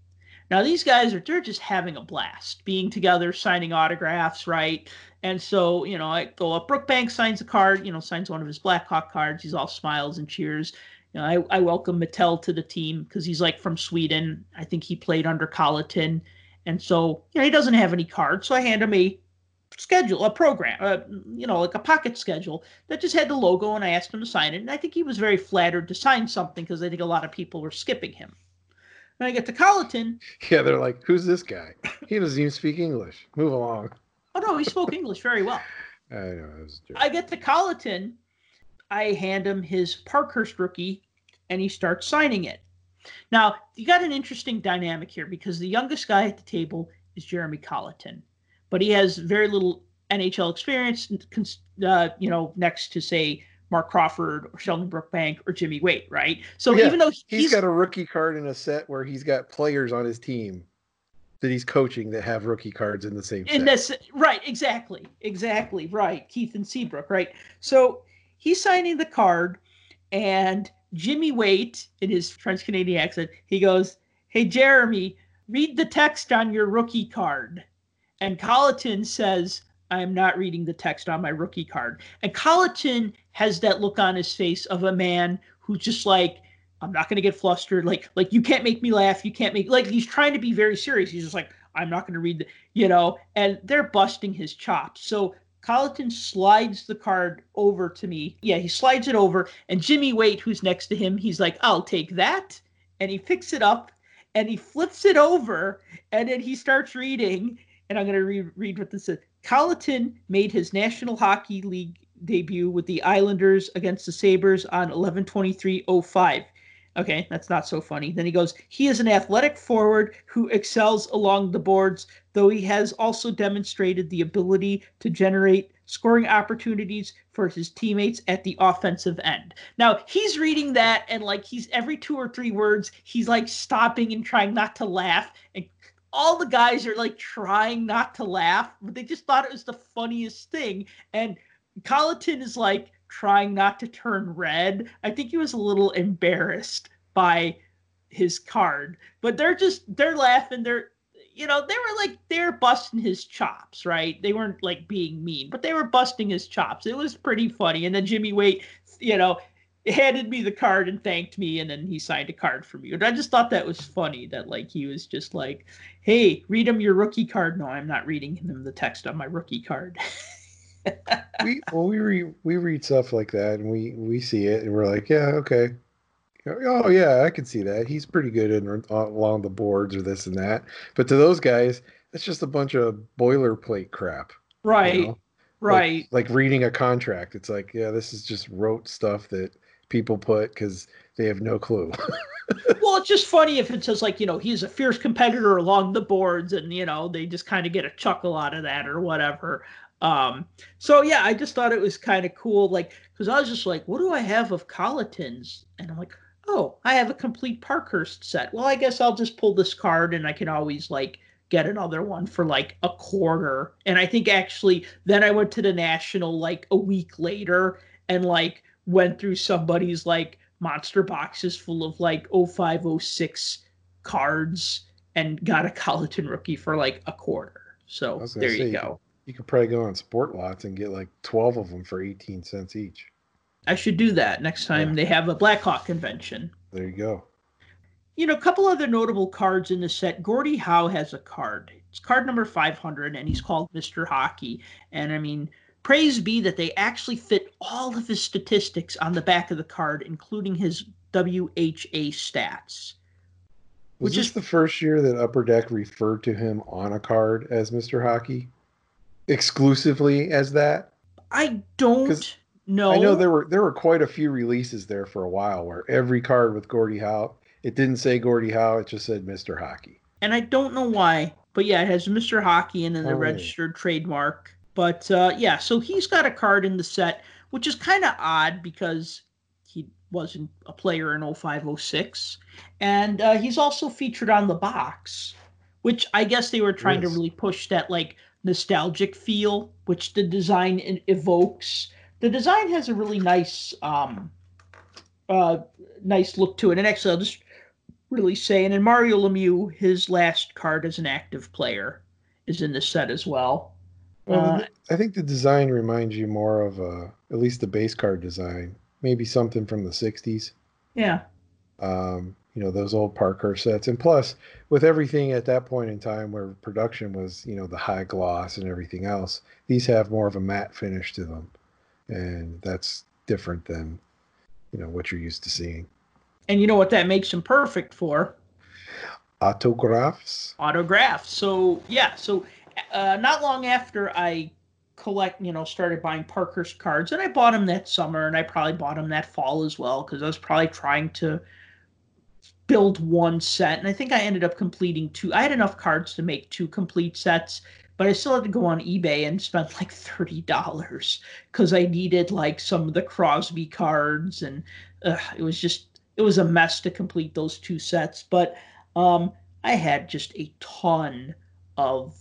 Now these guys are they're just having a blast being together, signing autographs, right? And so, you know, I go up. Brookbank signs a card, you know, signs one of his Blackhawk cards. He's all smiles and cheers you know, I, I welcome Mitell to the team because he's like from Sweden. I think he played under Colliton. And so, you know, he doesn't have any cards. So I hand him a schedule, a program, uh, you know, like a pocket schedule that just had the logo. And I asked him to sign it. And I think he was very flattered to sign something because I think a lot of people were skipping him. When I get to Colliton. *laughs* Yeah, they're like, who's this guy? He doesn't even speak English. Move along. Oh, no, he spoke English very well. *laughs* I know. I get to Colliton I hand him his Parkhurst rookie and he starts signing it. Now, you got an interesting dynamic here because the youngest guy at the table is Jeremy Colliton, but he has very little NHL experience, uh, you know, next to, say, Mark Crawford or Sheldon Brookbank or Jimmy Waite, right? So Yeah, even though he's, he's got a rookie card in a set where he's got players on his team that he's coaching that have rookie cards in the same in set. this right, exactly, exactly, right. Keith and Seabrook, right? So he's signing the card, and Jimmy Waite, in his French Canadian accent, he goes, "Hey Jeremy, read the text on your rookie card," and Colliton says. I am not reading the text on my rookie card. And Colliton has that look on his face of a man who's just like, I'm not going to get flustered. Like, like you can't make me laugh. You can't make like he's trying to be very serious. He's just like, I'm not going to read the, you know, and they're busting his chops. So Colliton slides the card over to me. Yeah, he slides it over, and Jimmy Waite, who's next to him, he's like, I'll take that, and he picks it up and he flips it over, and then he starts reading. And I'm going to re- read what this is. Colliton made his National Hockey League debut with the Islanders against the Sabres on 11-23-05. Okay, that's not so funny. Then he goes, he is an athletic forward who excels along the boards, though he has also demonstrated the ability to generate scoring opportunities for his teammates at the offensive end. Now, he's reading that and like he's every two or three words, he's like stopping and trying not to laugh and all the guys are like trying not to laugh, but they just thought it was the funniest thing. And Colliton is like trying not to turn red. I think he was a little embarrassed by his card, but they're just they're laughing. They're you know they were like they're busting his chops, right? They weren't like being mean, but they were busting his chops. It was pretty funny. And then Jimmy Waite, you know, handed me the card and thanked me and then he signed a card for me and i just thought that was funny that like he was just like hey read him your rookie card no i'm not reading him the text on my rookie card *laughs* *laughs* we well we read we read stuff like that and we we see it and we're like yeah okay. Oh yeah i can see that. He's pretty good in uh, along the boards or this and that. But to those guys that's just a bunch of boilerplate crap right you know? right. like, like reading a contract. It's like yeah this is just rote stuff that people put because they have no clue. *laughs* Well it's just funny if it says like you know he's a fierce competitor along the boards and you know they just kind of get a chuckle out of that or whatever um, so yeah, I just thought it was kind of cool, like because I was just like, what do I have of Colliton's? And I'm like, oh, I have a complete Parkhurst set. Well, I guess I'll just pull this card and I can always like get another one for like a quarter. And I think actually then I went to the National like a week later and like went through somebody's like monster boxes full of like 0506 cards and got a Colliton rookie for like a quarter. So there you go. You could probably go on SportLots and get like 12 of them for 18 cents each. I should do that next time Yeah. they have a Blackhawk convention. There you go. You know, a couple other notable cards in the set. Gordie Howe has a card. It's card number 500, and he's called Mr. Hockey. And I mean, praise be that they actually fit all of his statistics on the back of the card, including his WHA stats. Was this is- the first year that Upper Deck referred to him on a card as Mr. Hockey? Exclusively as that? I don't know. I know there were there were quite a few releases there for a while where every card with Gordie Howe, it didn't say Gordie Howe, it just said Mr. Hockey. and I don't know why, but yeah, it has Mr. Hockey and then the Oh. registered trademark. But uh, yeah, so he's got a card in the set, which is kind of odd because he wasn't a player in 0506. And uh, he's also featured on the box, which I guess they were trying to really push that like nostalgic feel, which the design evokes. The design has a really nice, um, uh, nice look to it. And actually, I'll just really say, and in Mario Lemieux, his last card as an active player is in the set as well. Well, Uh, I think the design reminds you more of a, at least the base card design, maybe something from the 60s. yeah, um, you know those old Parker sets, and plus with everything at that point in time where production was, you know, the high gloss and everything else, these have more of a matte finish to them, and that's different than you know what you're used to seeing. and you know what that makes them perfect for? Autographs. autographs. So yeah, so uh, not long after I collect, you know, started buying Parker's cards, and I bought them that summer, and I probably bought them that fall as well because I was probably trying to build one set, and I think I ended up completing two. I had enough cards to make two complete sets, but I still had to go on eBay and spend *laughs* like thirty dollars because I needed like some of the Crosby cards, and uh, it was just it was a mess to complete those two sets. But um, I had just a ton of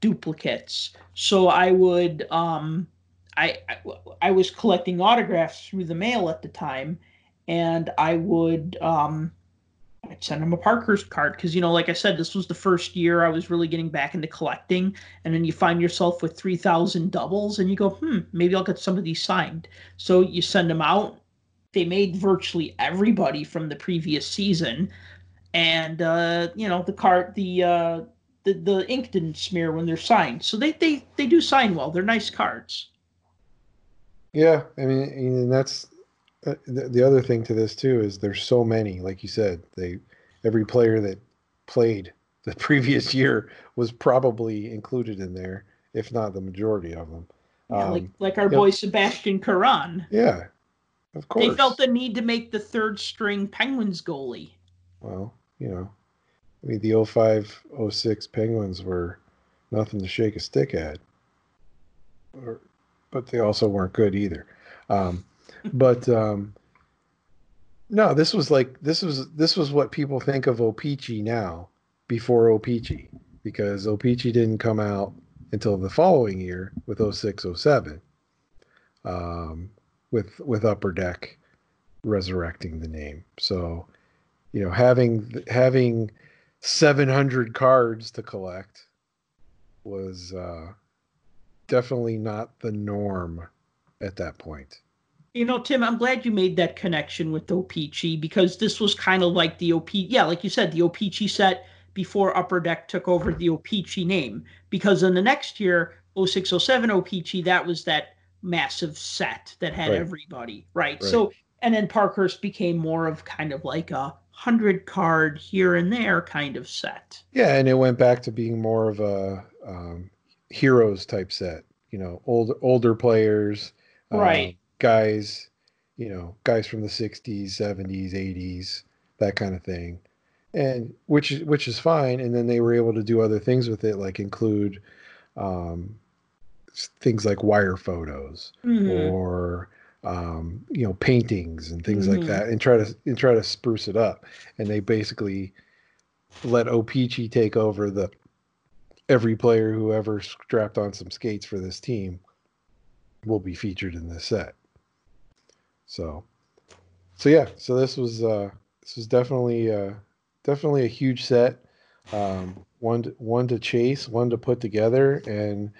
duplicates, so I would um, I, I I was collecting autographs through the mail at the time, and I would um, I'd send him a Parker's card because you know, like I said, this was the first year I was really getting back into collecting, and then you find yourself with three thousand doubles, and you go, hmm, maybe I'll get some of these signed. So you send them out. They made virtually everybody from the previous season, and uh, you know the card, the uh, the the ink didn't smear when they're signed, so they they they do sign well. They're nice cards. Yeah, I mean, and that's uh, the, the other thing to this too is there's so many, like you said, they every player that played *laughs* the previous year was probably included in there, if not the majority of them. Yeah, um, like like our boy Sebastian Caron. Yeah, of course. They felt the need to make the third string Penguins goalie. Well, you know, I mean the 05 06 Penguins were nothing to shake a stick at. Or, but they also weren't good either. Um, but um, no, this was like this was this was what people think of O-Pee-Chee now before O-Pee-Chee because O-Pee-Chee didn't come out until the following year with 06 07 um, with with Upper Deck resurrecting the name. So, you know, having having 700 cards to collect was uh, definitely not the norm at that point. You know, Tim, I'm glad you made that connection with O-Pee-Chee because this was kind of like the OP. Yeah, like you said, the O-Pee-Chee set before Upper Deck took over the O-Pee-Chee name. Because in the next year, 0607 O-Pee-Chee, that was that massive set that had right. everybody, right? right? So, and then Parkhurst became more of kind of like a hundred card here and there kind of set. Yeah, and it went back to being more of a um, heroes type set. You know, old older players, right? Um, guys, you know, guys from the 60s, 70s, 80s, that kind of thing. And which is which is fine. And then they were able to do other things with it, like include um, things like wire photos mm-hmm. or um, you know paintings and things mm-hmm. like that, and try to and try to spruce it up. And they basically let O-Pee-Chee take over the every player who ever strapped on some skates for this team will be featured in this set. So, so yeah, so this was uh, this was definitely uh, definitely a huge set. Um, one to, one to chase, one to put together, and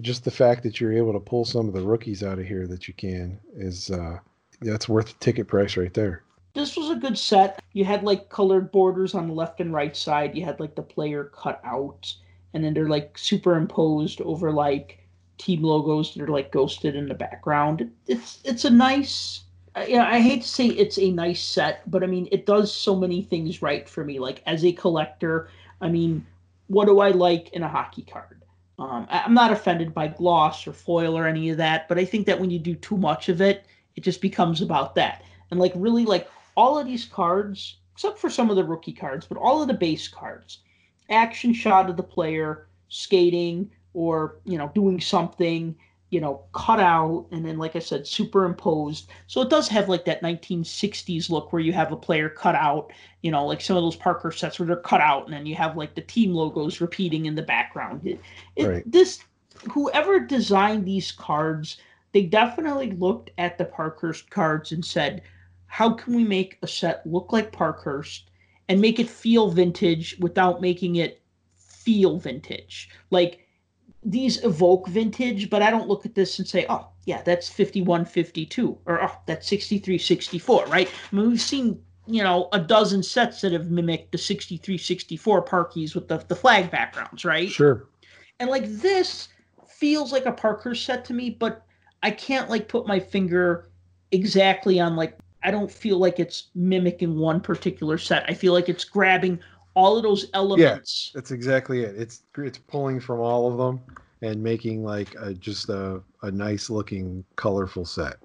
just the fact that you're able to pull some of the rookies out of here that you can is uh, that's worth the ticket price right there. This was a good set. You had like colored borders on the left and right side. You had like the player cut out, and then they're like superimposed over like team logos that are like ghosted in the background. It's it's a nice uh, yeah, I hate to say it's a nice set, but I mean it does so many things right for me. Like as a collector, I mean, what do I like in a hockey card? Um, I'm not offended by gloss or foil or any of that, but I think that when you do too much of it, it just becomes about that. And like really, like all of these cards, except for some of the rookie cards, but all of the base cards, action shot of the player skating, or you know doing something you know cut out and then like i said superimposed. So it does have like that 1960s look where you have a player cut out you know like some of those parker sets where they're cut out and then you have like the team logos repeating in the background. It, it, right. this whoever designed these cards they definitely looked at the parkhurst cards and said how can we make a set look like parkhurst and make it feel vintage without making it feel vintage? Like these evoke vintage, but I don't look at this and say, oh, yeah, that's 51 52 or oh, that's 63 64, right? I mean, we've seen, you know, a dozen sets that have mimicked the 63 64 parkies with the, the flag backgrounds, right? Sure. And like this feels like a Parker set to me, but I can't like put my finger exactly on like, I don't feel like it's mimicking one particular set. I feel like it's grabbing all of those elements. Yeah, that's exactly it. It's it's pulling from all of them and making like a, just a, a nice looking colorful set.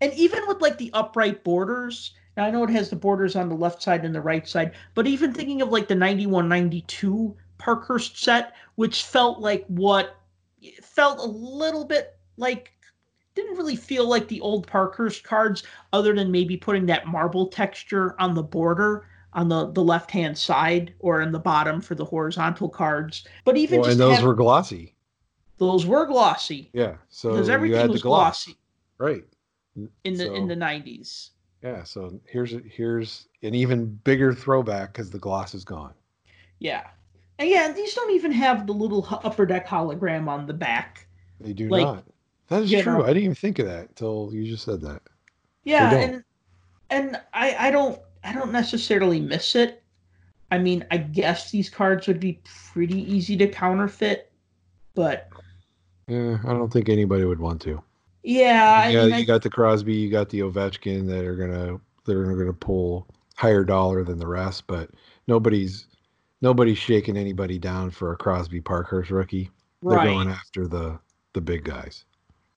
And even with like the upright borders, now I know it has the borders on the left side and the right side, but even thinking of like the 91 92 Parkhurst set, which felt like what felt a little bit like didn't really feel like the old Parkhurst cards, other than maybe putting that marble texture on the border on the, the left hand side or in the bottom for the horizontal cards. But even well, and those were glossy. Those were glossy. Yeah. So because everything was gloss. glossy. Right. In the so, in the nineties. Yeah. So here's here's an even bigger throwback because the gloss is gone. Yeah. And yeah, these don't even have the little upper deck hologram on the back. They do like, not. That is true. Know, I didn't even think of that until you just said that. Yeah, and and I I don't I don't necessarily miss it. I mean, I guess these cards would be pretty easy to counterfeit, but yeah, I don't think anybody would want to. Yeah, yeah. I mean, you got the Crosby, you got the Ovechkin that are gonna they're gonna pull higher dollar than the rest, but nobody's nobody's shaking anybody down for a Crosby Parkhurst rookie. They're going after the the big guys.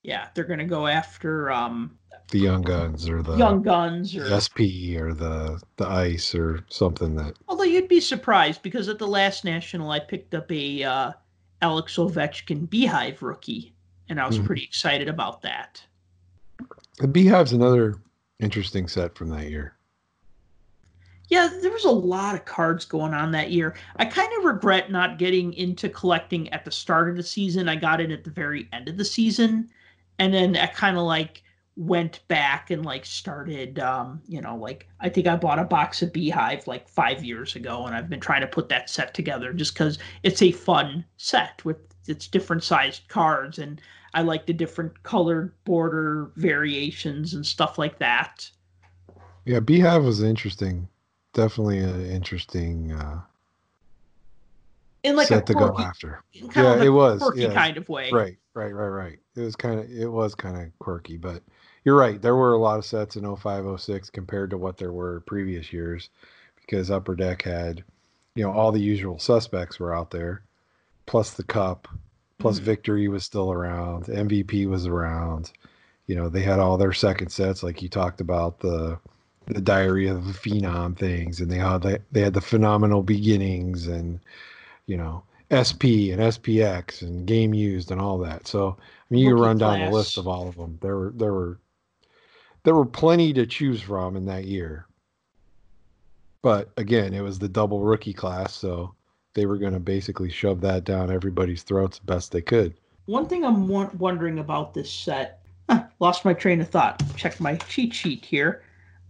Yeah, they're gonna go after um the young guns or the young guns or SP or the the ice or something that. Although you'd be surprised because at the last national I picked up a uh, Alex Ovechkin Beehive rookie, and I was mm-hmm. pretty excited about that. The Beehive's another interesting set from that year. Yeah, there was a lot of cards going on that year. I kind of regret not getting into collecting at the start of the season. I got in at the very end of the season, and then I kind of like went back and like started um you know like i think i bought a box of beehive like five years ago and i've been trying to put that set together just because it's a fun set with its different sized cards and i like the different colored border variations and stuff like that. Yeah beehive was interesting definitely an interesting uh in like set to go after. yeah it was quirky yeah. kind of way. Right right right right. It was kind of it was kind of quirky but you're right. There were a lot of sets in 05, 06 compared to what there were previous years because Upper Deck had, you know, all the usual suspects were out there, plus the Cup, plus mm-hmm. Victory was still around, MVP was around. You know, they had all their second sets, like you talked about the the Diary of the Phenom things, and they had they, they had the phenomenal beginnings and you know SP and SPX and game used and all that. So I mean, you run class. down the list of all of them. There were there were there were plenty to choose from in that year. But again, it was the double rookie class, so they were going to basically shove that down everybody's throats the best they could. One thing I'm wondering about this set, huh, lost my train of thought. Check my cheat sheet here.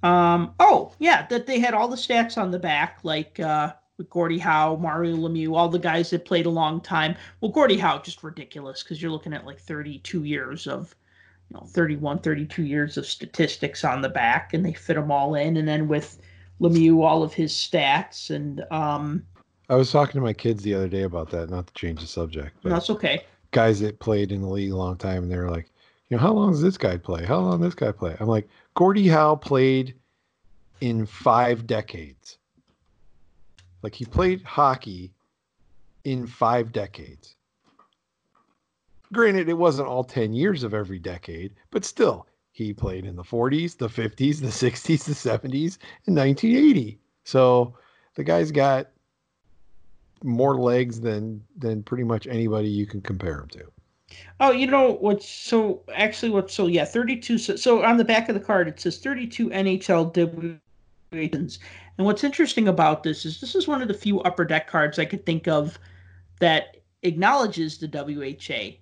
Um, oh, yeah, that they had all the stats on the back, like uh, Gordie Howe, Mario Lemieux, all the guys that played a long time. Well, Gordie Howe, just ridiculous because you're looking at like 32 years of you know 31 32 years of statistics on the back and they fit them all in. And then with lemieux all of his stats and um i was talking to my kids the other day about that not to change the subject but that's okay. guys that played in the league a long time and they were like you know how long does this guy play? How long does this guy play? I'm like gordie howe played in five decades. Like he played hockey in five decades Granted, it wasn't all 10 years of every decade, but still, he played in the 40s, the 50s, the 60s, the 70s, and 1980. So the guy's got more legs than than pretty much anybody you can compare him to. Oh, you know what's so actually what's so yeah, 32 so, so on the back of the card it says 32 NHL WHAs. And what's interesting about this is this is one of the few upper deck cards I could think of that acknowledges the WHA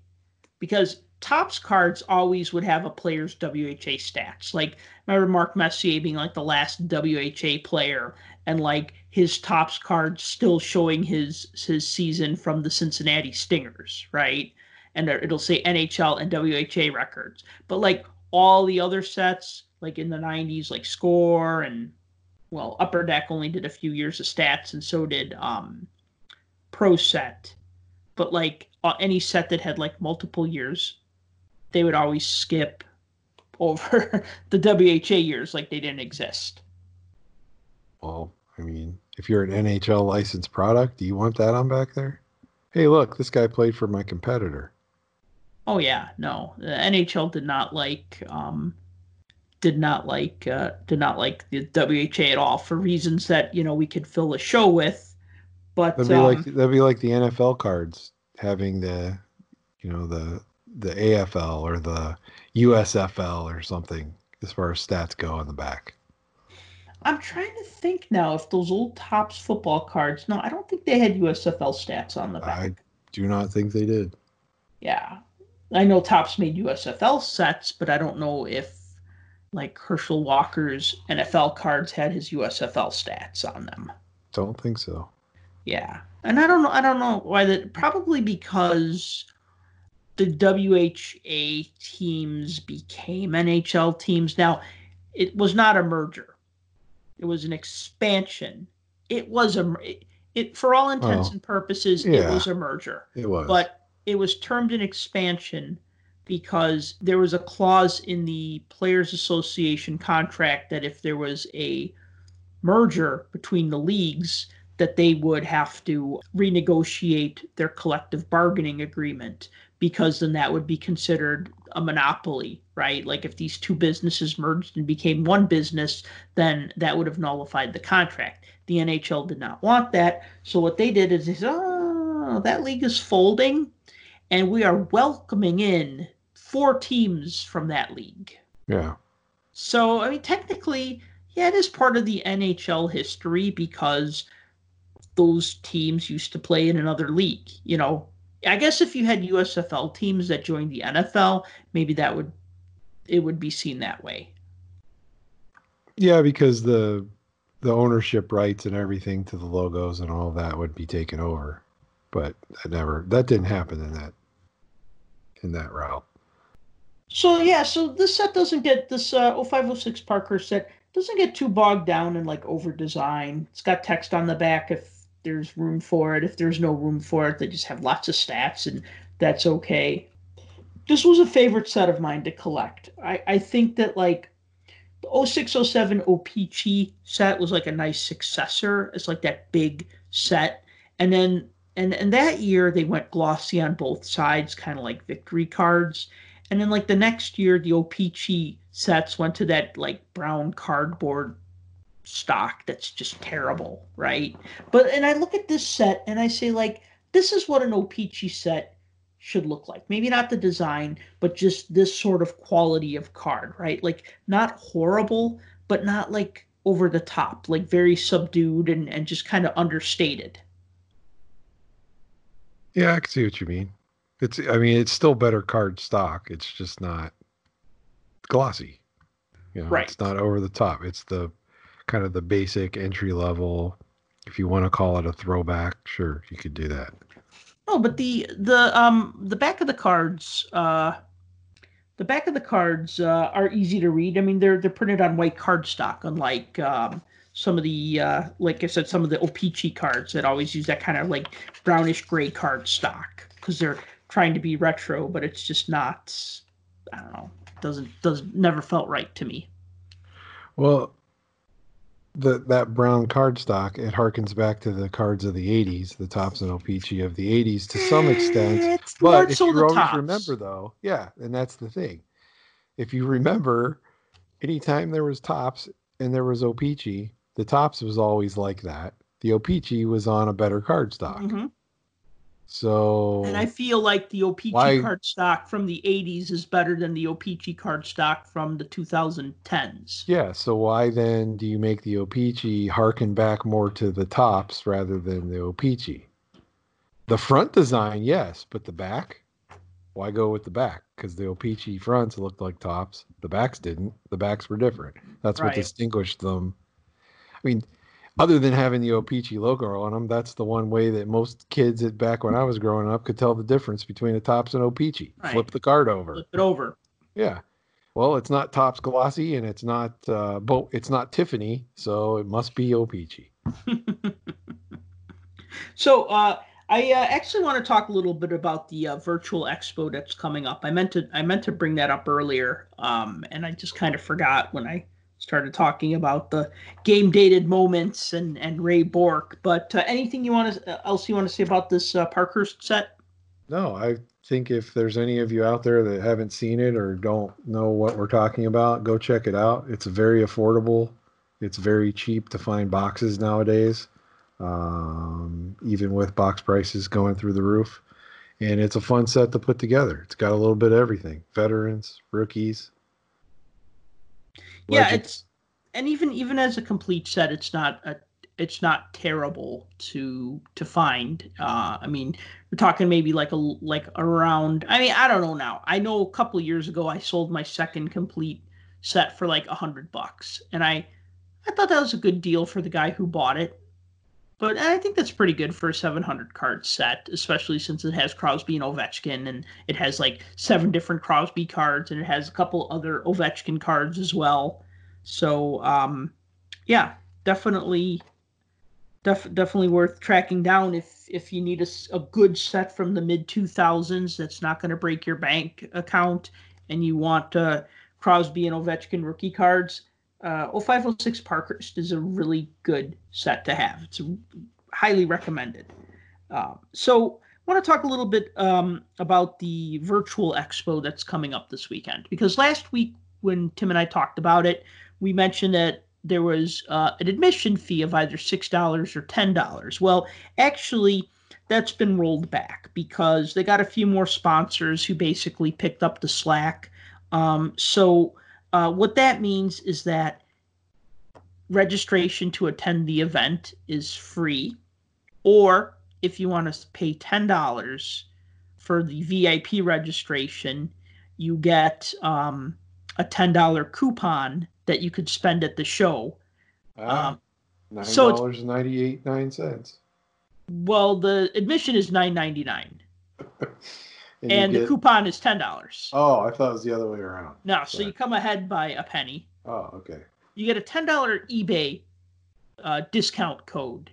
because Topps cards always would have a player's WHA stats. Like remember Mark Messier being like the last WHA player, and like his Topps card still showing his his season from the Cincinnati Stingers, right? And it'll say NHL and WHA records. But like all the other sets, like in the '90s, like Score and well, Upper Deck only did a few years of stats, and so did um, Pro Set. But like uh, any set that had like multiple years, they would always skip *laughs* over the WHA years like they didn't exist. Well, I mean, if you're an NHL licensed product, do you want that on back there? Hey, look, this guy played for my competitor. Oh yeah, no, the NHL did not like um, did not like uh, did not like the WHA at all for reasons that you know we could fill a show with But That'd be um, like that'd be like the NFL cards having the, you know, the the AFL or the USFL or something as far as stats go on the back. I'm trying to think now if those old Topps football cards. No, I don't think they had USFL stats on the back. I do not think they did. Yeah, I know Topps made USFL sets, but I don't know if like Herschel Walker's NFL cards had his USFL stats on them. Don't think so. Yeah, and I don't know. I don't know why that. Probably because the WHA teams became NHL teams. Now, it was not a merger; it was an expansion. It was a it, it for all intents Oh, and purposes. It was a merger, It was. but it was termed an expansion because there was a clause in the Players Association contract that if there was a merger between the leagues that they would have to renegotiate their collective bargaining agreement because then that would be considered a monopoly, right? Like if these two businesses merged and became one business, then that would have nullified the contract. The NHL did not want that. So what they did is they said, oh, that league is folding and we are welcoming in four teams from that league. yeah. So, I mean, technically, yeah, it is part of the NHL history because those teams used to play in another league. You know, I guess if you had USFL teams that joined the NFL, maybe that would it would be seen that way. Yeah, because the the ownership rights and everything to the logos and all that would be taken over. But that never that didn't happen in that in that route. So yeah, so this set doesn't get this uh, 0506 Parker set doesn't get too bogged down in like over design. It's got text on the back if there's room for it. If there's no room for it, they just have lots of stats and that's okay. This was a favorite set of mine to collect. I, I think that like the 0607 OPC set was like a nice successor. It's like that big set. And then and and that year they went glossy on both sides, kind of like victory cards. And then like the next year, the OPC sets went to that like brown cardboard stock that's just terrible, right? But and I look at this set and I say like this is what an OPC set should look like. Maybe not the design, but just this sort of quality of card, right? Like not horrible, but not like over the top, like very subdued and, and just kind of understated. Yeah, I can see what you mean. It's I mean it's still better card stock. It's just not glossy. You know, Right. it's not over the top. It's the kind of the basic entry level. If you want to call it a throwback, sure, you could do that. No, but the the um the back of the cards uh the back of the cards uh, are easy to read. I mean, they're they're printed on white cardstock, unlike um, some of the uh, like I said, some of the OPC cards that always use that kind of like brownish gray cardstock because they're trying to be retro, but it's just not. I don't know. Doesn't does never felt right to me. Well, the that brown card stock it harkens back to the cards of the '80s, the Topps and OPC of the '80s to some extent. Eh, it's But if you always Topps. remember, though, yeah, and that's the thing. If you remember, anytime there was Topps and there was OPC, the Topps was always like that. The OPC was on a better card stock. Mm-hmm. So And I feel like the OPC Why- card stock from the 80s is better than the OPC card stock from the 2010s. yeah, so why then do you make the OPC harken back more to the Topps rather than the OPC? The front design, yes, but the back, why go with the back? Because the OPC fronts looked like Topps, the backs didn't. The backs were different. That's what distinguished them. I mean, other than having the OPC logo on them, that's the one way that most kids at back when I was growing up could tell the difference between a Topps and OPC. Right. Flip the card over. Flip it over. Yeah. Well, it's not Topps glossy and it's not uh bo- it's not Tiffany, so it must be OPC. *laughs* So uh, I uh, actually want to talk a little bit about the uh, virtual expo that's coming up. I meant to I meant to bring that up earlier, um, and I just kind of forgot when I started talking about the game dated moments and and Ray Bourque. But uh, anything you want to else you want to say about this uh, Parkhurst set? No, I think if there's any of you out there that haven't seen it or don't know what we're talking about, go check it out. It's very affordable. It's very cheap to find boxes nowadays. um, even with box prices going through the roof. And it's a fun set to put together. It's got a little bit of everything: veterans, rookies. Yeah, it's and even even as a complete set, it's not a it's not terrible to to find. Uh, I mean, we're talking maybe like a like around. I mean, I don't know now. I know a couple years ago I sold my second complete set for like a hundred bucks, and I I thought that was a good deal for the guy who bought it. But I think that's pretty good for a 700 card set, especially since it has Crosby and Ovechkin, and it has like seven different Crosby cards, and it has a couple other Ovechkin cards as well. So, um, yeah, definitely def- definitely worth tracking down if if you need a, a good set from the mid 2000s that's not going to break your bank account and you want uh, Crosby and Ovechkin rookie cards. Uh, 0506 Parkhurst is a really good set to have. It's highly recommended. Uh, so, I want to talk a little bit um, about the virtual expo that's coming up this weekend because last week when Tim and I talked about it, we mentioned that there was uh, an admission fee of either $6 or $10. Well, actually, that's been rolled back because they got a few more sponsors who basically picked up the slack. Um, so, uh, what that means is that registration to attend the event is free, or if you want to pay $10 for the VIP registration, you get um, a $10 coupon that you could spend at the show. Ah, um, Nine dollars so ninety eight nine cents. Well, the admission is nine ninety nine, *laughs* and, and get... the coupon is ten dollars. Oh, I thought it was the other way around. No, Sorry. so you come ahead by a penny. Oh, okay. You get a ten dollar eBay uh, discount code,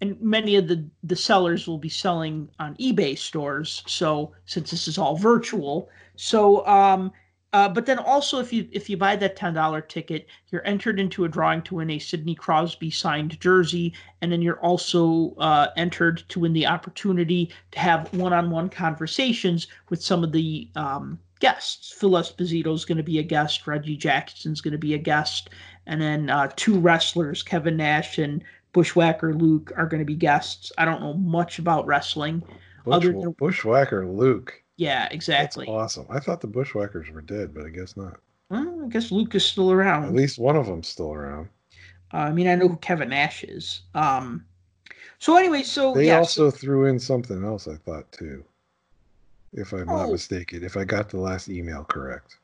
and many of the the sellers will be selling on eBay stores. So since this is all virtual, so um, uh, but then also, if you if you buy that ten dollar ticket, you're entered into a drawing to win a Sidney Crosby signed jersey, and then you're also uh, entered to win the opportunity to have one-on-one conversations with some of the um, guests. Phil Esposito is going to be a guest. Reggie Jackson's going to be a guest, and then uh, two wrestlers, Kevin Nash and Bushwhacker Luke, are going to be guests. I don't know much about wrestling. Bush, other than, Bushwhacker Luke. Yeah, exactly. That's awesome. I thought the Bushwhackers were dead, but I guess not. Well, I guess Luke is still around. At least one of them's still around. Uh, I mean, I know who Kevin Nash is. Um, so anyway, so they yeah, also so, threw in something else. I thought too, if I'm oh, not mistaken, if I got the last email correct.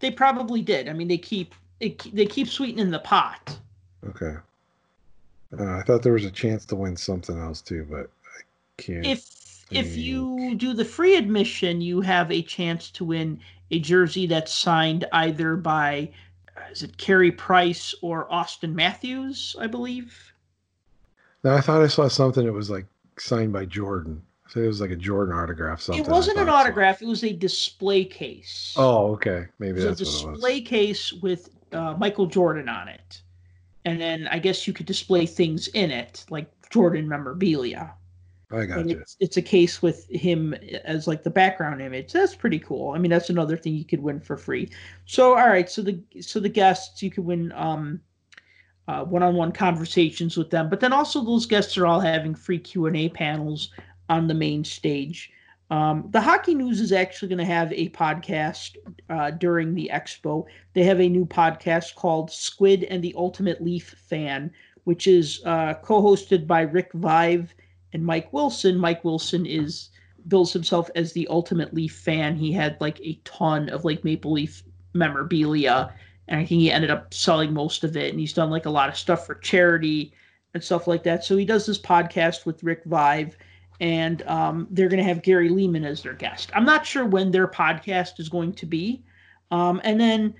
They probably did. I mean, they keep it, they keep sweetening the pot. Okay. Uh, I thought there was a chance to win something else too, but I can't. If if you do the free admission, you have a chance to win a jersey that's signed either by is it Carey Price or Auston Matthews, I believe. Now I thought I saw something that was like signed by Jordan. I thought it was like a Jordan autograph. Something. It wasn't an autograph. It was a display case. Oh, okay. Maybe that's it was that's a display case with uh, Michael Jordan on it, and then I guess you could display things in it like Jordan memorabilia. I got you. It's, it's a case with him as like the background image. That's pretty cool. I mean, that's another thing you could win for free. So, all right. So the so the guests you could win um, uh, one-on-one conversations with them, but then also those guests are all having free Q and A panels on the main stage. Um, the Hockey News is actually going to have a podcast uh, during the expo. They have a new podcast called Squid and the Ultimate Leaf Fan, which is uh, co-hosted by Rick Vaive and Mike Wilson. Mike Wilson is bills himself as the ultimate Leaf fan. He had like a ton of like Maple Leaf memorabilia, and I think he ended up selling most of it. And he's done like a lot of stuff for charity and stuff like that. So he does this podcast with Rick Vaive, and um, they're going to have Gary Leeman as their guest. I'm not sure when their podcast is going to be, um, and then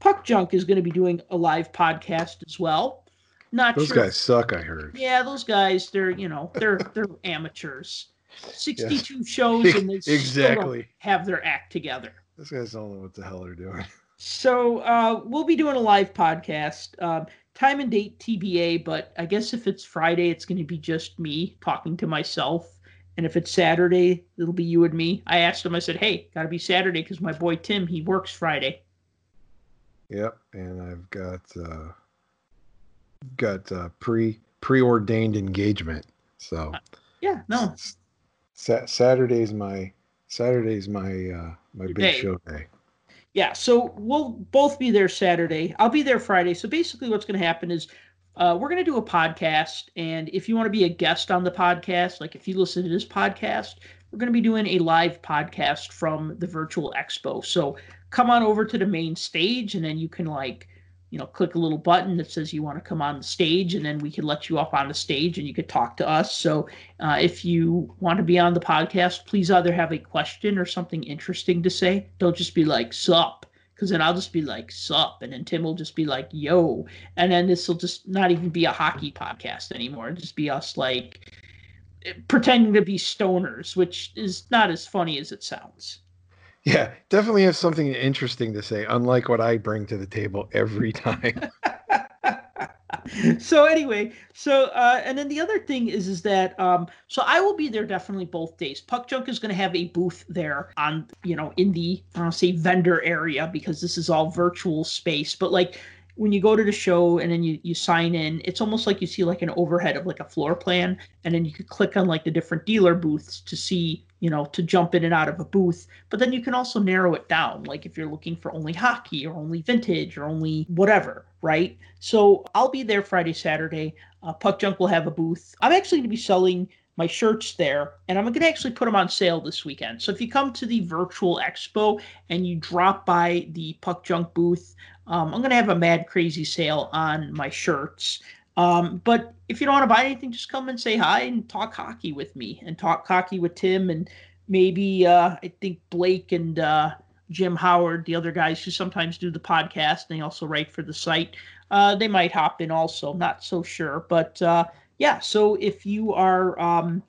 Puck Junk is going to be doing a live podcast as well. Not those sure. guys suck. I heard. Yeah, those guys. They're you know they're they're *laughs* amateurs. Sixty-two shows *laughs* and they exactly have their act together. Those guys don't know what the hell they're doing. So uh, we'll be doing a live podcast. Um, time and date TBA, but I guess if it's Friday, it's going to be just me talking to myself. And if it's Saturday, it'll be you and me. I asked him, I said, hey, got to be Saturday because my boy Tim, he works Friday. Yep. And I've got uh, got uh, pre preordained engagement. So uh, yeah, no. Sa- Saturday's my Saturday's my uh, my big day. show day. Yeah, so we'll both be there Saturday. I'll be there Friday. So basically, what's going to happen is uh, we're going to do a podcast, and if you want to be a guest on the podcast, like if you listen to this podcast, we're going to be doing a live podcast from the virtual expo. So come on over to the main stage, and then you can like you know, click a little button that says you want to come on the stage, and then we can let you up on the stage and you could talk to us. So, uh, if you want to be on the podcast, please either have a question or something interesting to say. Don't just be like, sup, because then I'll just be like, sup, and then Tim will just be like, yo. And then this will just not even be a hockey podcast anymore. It'll just be us like pretending to be stoners, which is not as funny as it sounds. Yeah, definitely have something interesting to say, unlike what I bring to the table every time. *laughs* so anyway, so uh, and then the other thing is is that um, so I will be there definitely both days. Puck Junk is going to have a booth there on you know in the I don't say vendor area because this is all virtual space, but like when you go to the show and then you, you sign in, it's almost like you see like an overhead of like a floor plan, and then you could click on like the different dealer booths to see, you know, to jump in and out of a booth. But then you can also narrow it down, like if you're looking for only hockey or only vintage or only whatever, right? So I'll be there Friday, Saturday. Uh, Puck Junk will have a booth. I'm actually going to be selling my shirts there, and I'm going to actually put them on sale this weekend. So if you come to the virtual expo and you drop by the Puck Junk booth, um, I'm going to have a mad crazy sale on my shirts. Um, but if you don't want to buy anything, just come and say hi and talk hockey with me and talk hockey with Tim and maybe uh, I think Blake and uh, Jim Howard, the other guys who sometimes do the podcast, and they also write for the site. Uh, they might hop in also. Not so sure, but uh, yeah. So if you are um,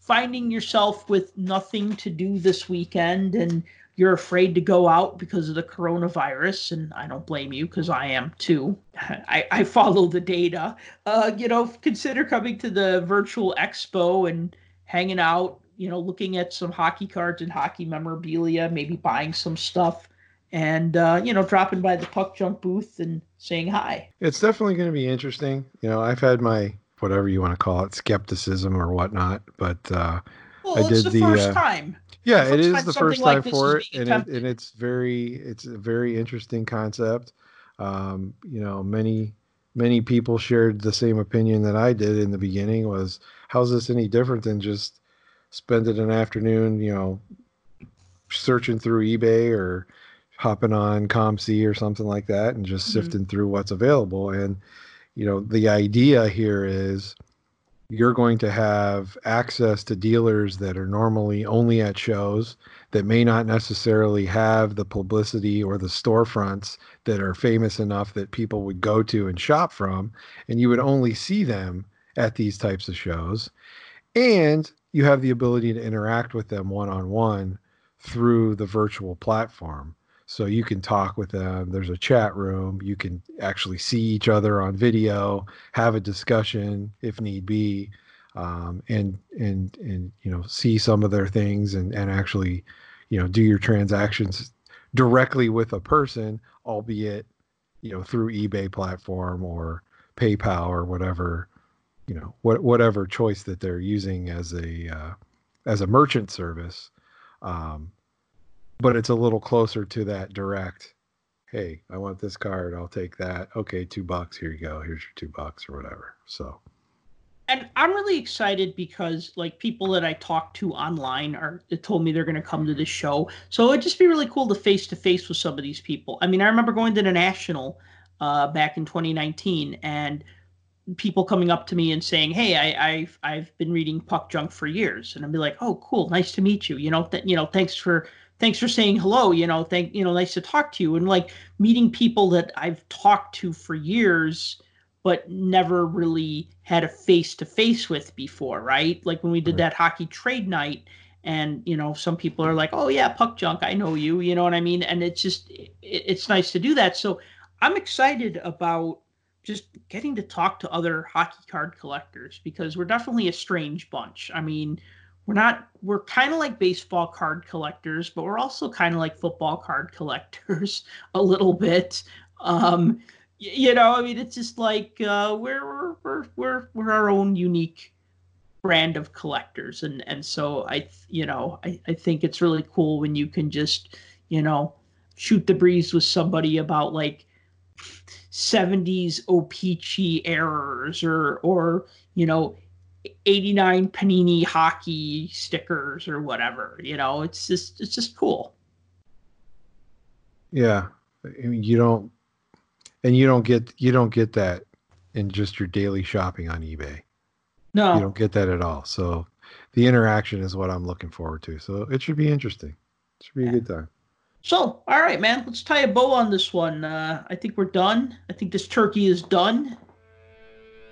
finding yourself with nothing to do this weekend and you're afraid to go out because of the coronavirus, and I don't blame you because I am too. *laughs* I, I follow the data. Uh, you know, consider coming to the virtual expo and hanging out. You know, looking at some hockey cards and hockey memorabilia, maybe buying some stuff, and uh, you know, dropping by the puck junk booth and saying hi. It's definitely going to be interesting. You know, I've had my whatever you want to call it, skepticism or whatnot, but uh, well, I did the, the uh, time. Yeah, it is the first time like for it, and it, and it's very it's a very interesting concept. Um, you know, many many people shared the same opinion that I did in the beginning. Was how's this any different than just spending an afternoon, you know, searching through eBay or hopping on COMC or something like that, and just mm-hmm. sifting through what's available. And you know, the idea here is you're going to have access to dealers that are normally only at shows that may not necessarily have the publicity or the storefronts that are famous enough that people would go to and shop from and you would only see them at these types of shows. And you have the ability to interact with them one on one through the virtual platform so you can talk with them there's a chat room you can actually see each other on video have a discussion if need be um, and and and you know see some of their things and and actually you know do your transactions directly with a person albeit you know through ebay platform or paypal or whatever you know what whatever choice that they're using as a uh, as a merchant service um, but it's a little closer to that direct hey i want this card i'll take that. Okay two bucks here you go here's your two bucks or whatever so. And i'm really excited because like people that i talk to online are told me they're going to come to this show so it'd just be really cool to face to face with some of these people. I mean i remember going to the national uh, back in 2019 and people coming up to me and saying, "Hey, I, have I've been reading Puck Junk for years," and I'd be like, "Oh, cool, nice to meet you. You know, th- you know, thanks for thanks for saying hello you know thank you know nice to talk to you. And like meeting people that i've talked to for years but never really had a face to face with before right? Like when we did right. that hockey trade night and you know some people are like oh yeah puck junk i know you you know what i mean? And it's just it, it's nice to do that. So i'm excited about just getting to talk to other hockey card collectors because we're definitely a strange bunch. I mean we're not we're kind of like baseball card collectors but we're also kind of like football card collectors *laughs* a little bit. Um you know, I mean, it's just like uh, we're we're we're we're our own unique brand of collectors, and and so I you know I I think it's really cool when you can just you know shoot the breeze with somebody about like 70s O-Pee-Chee errors or or you know 89 panini hockey stickers or whatever you know it's just it's just cool. Yeah I mean, you don't and you don't get you don't get that in just your daily shopping on ebay. No. You don't get that at all. So the interaction is what i'm looking forward to. So it should be interesting. It should be a good time. So all right man let's tie a bow on this one. Uh, i think we're done. I think this turkey is done.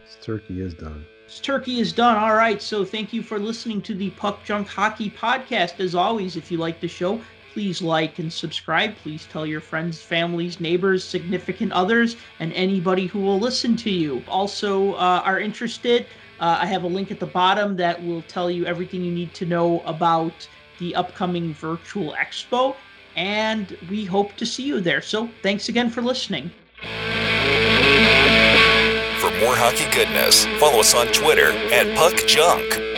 This turkey is done turkey is done all right so thank you for listening to the puck junk hockey podcast as always if you like the show please like and subscribe. Please tell your friends, families, neighbors, significant others, and anybody who will listen to you. Also, uh, are interested, uh, I have a link at the bottom that will tell you everything you need to know about the upcoming virtual expo. And we hope to see you there. So thanks again for listening. More hockey goodness, follow us on Twitter at Puck Junk.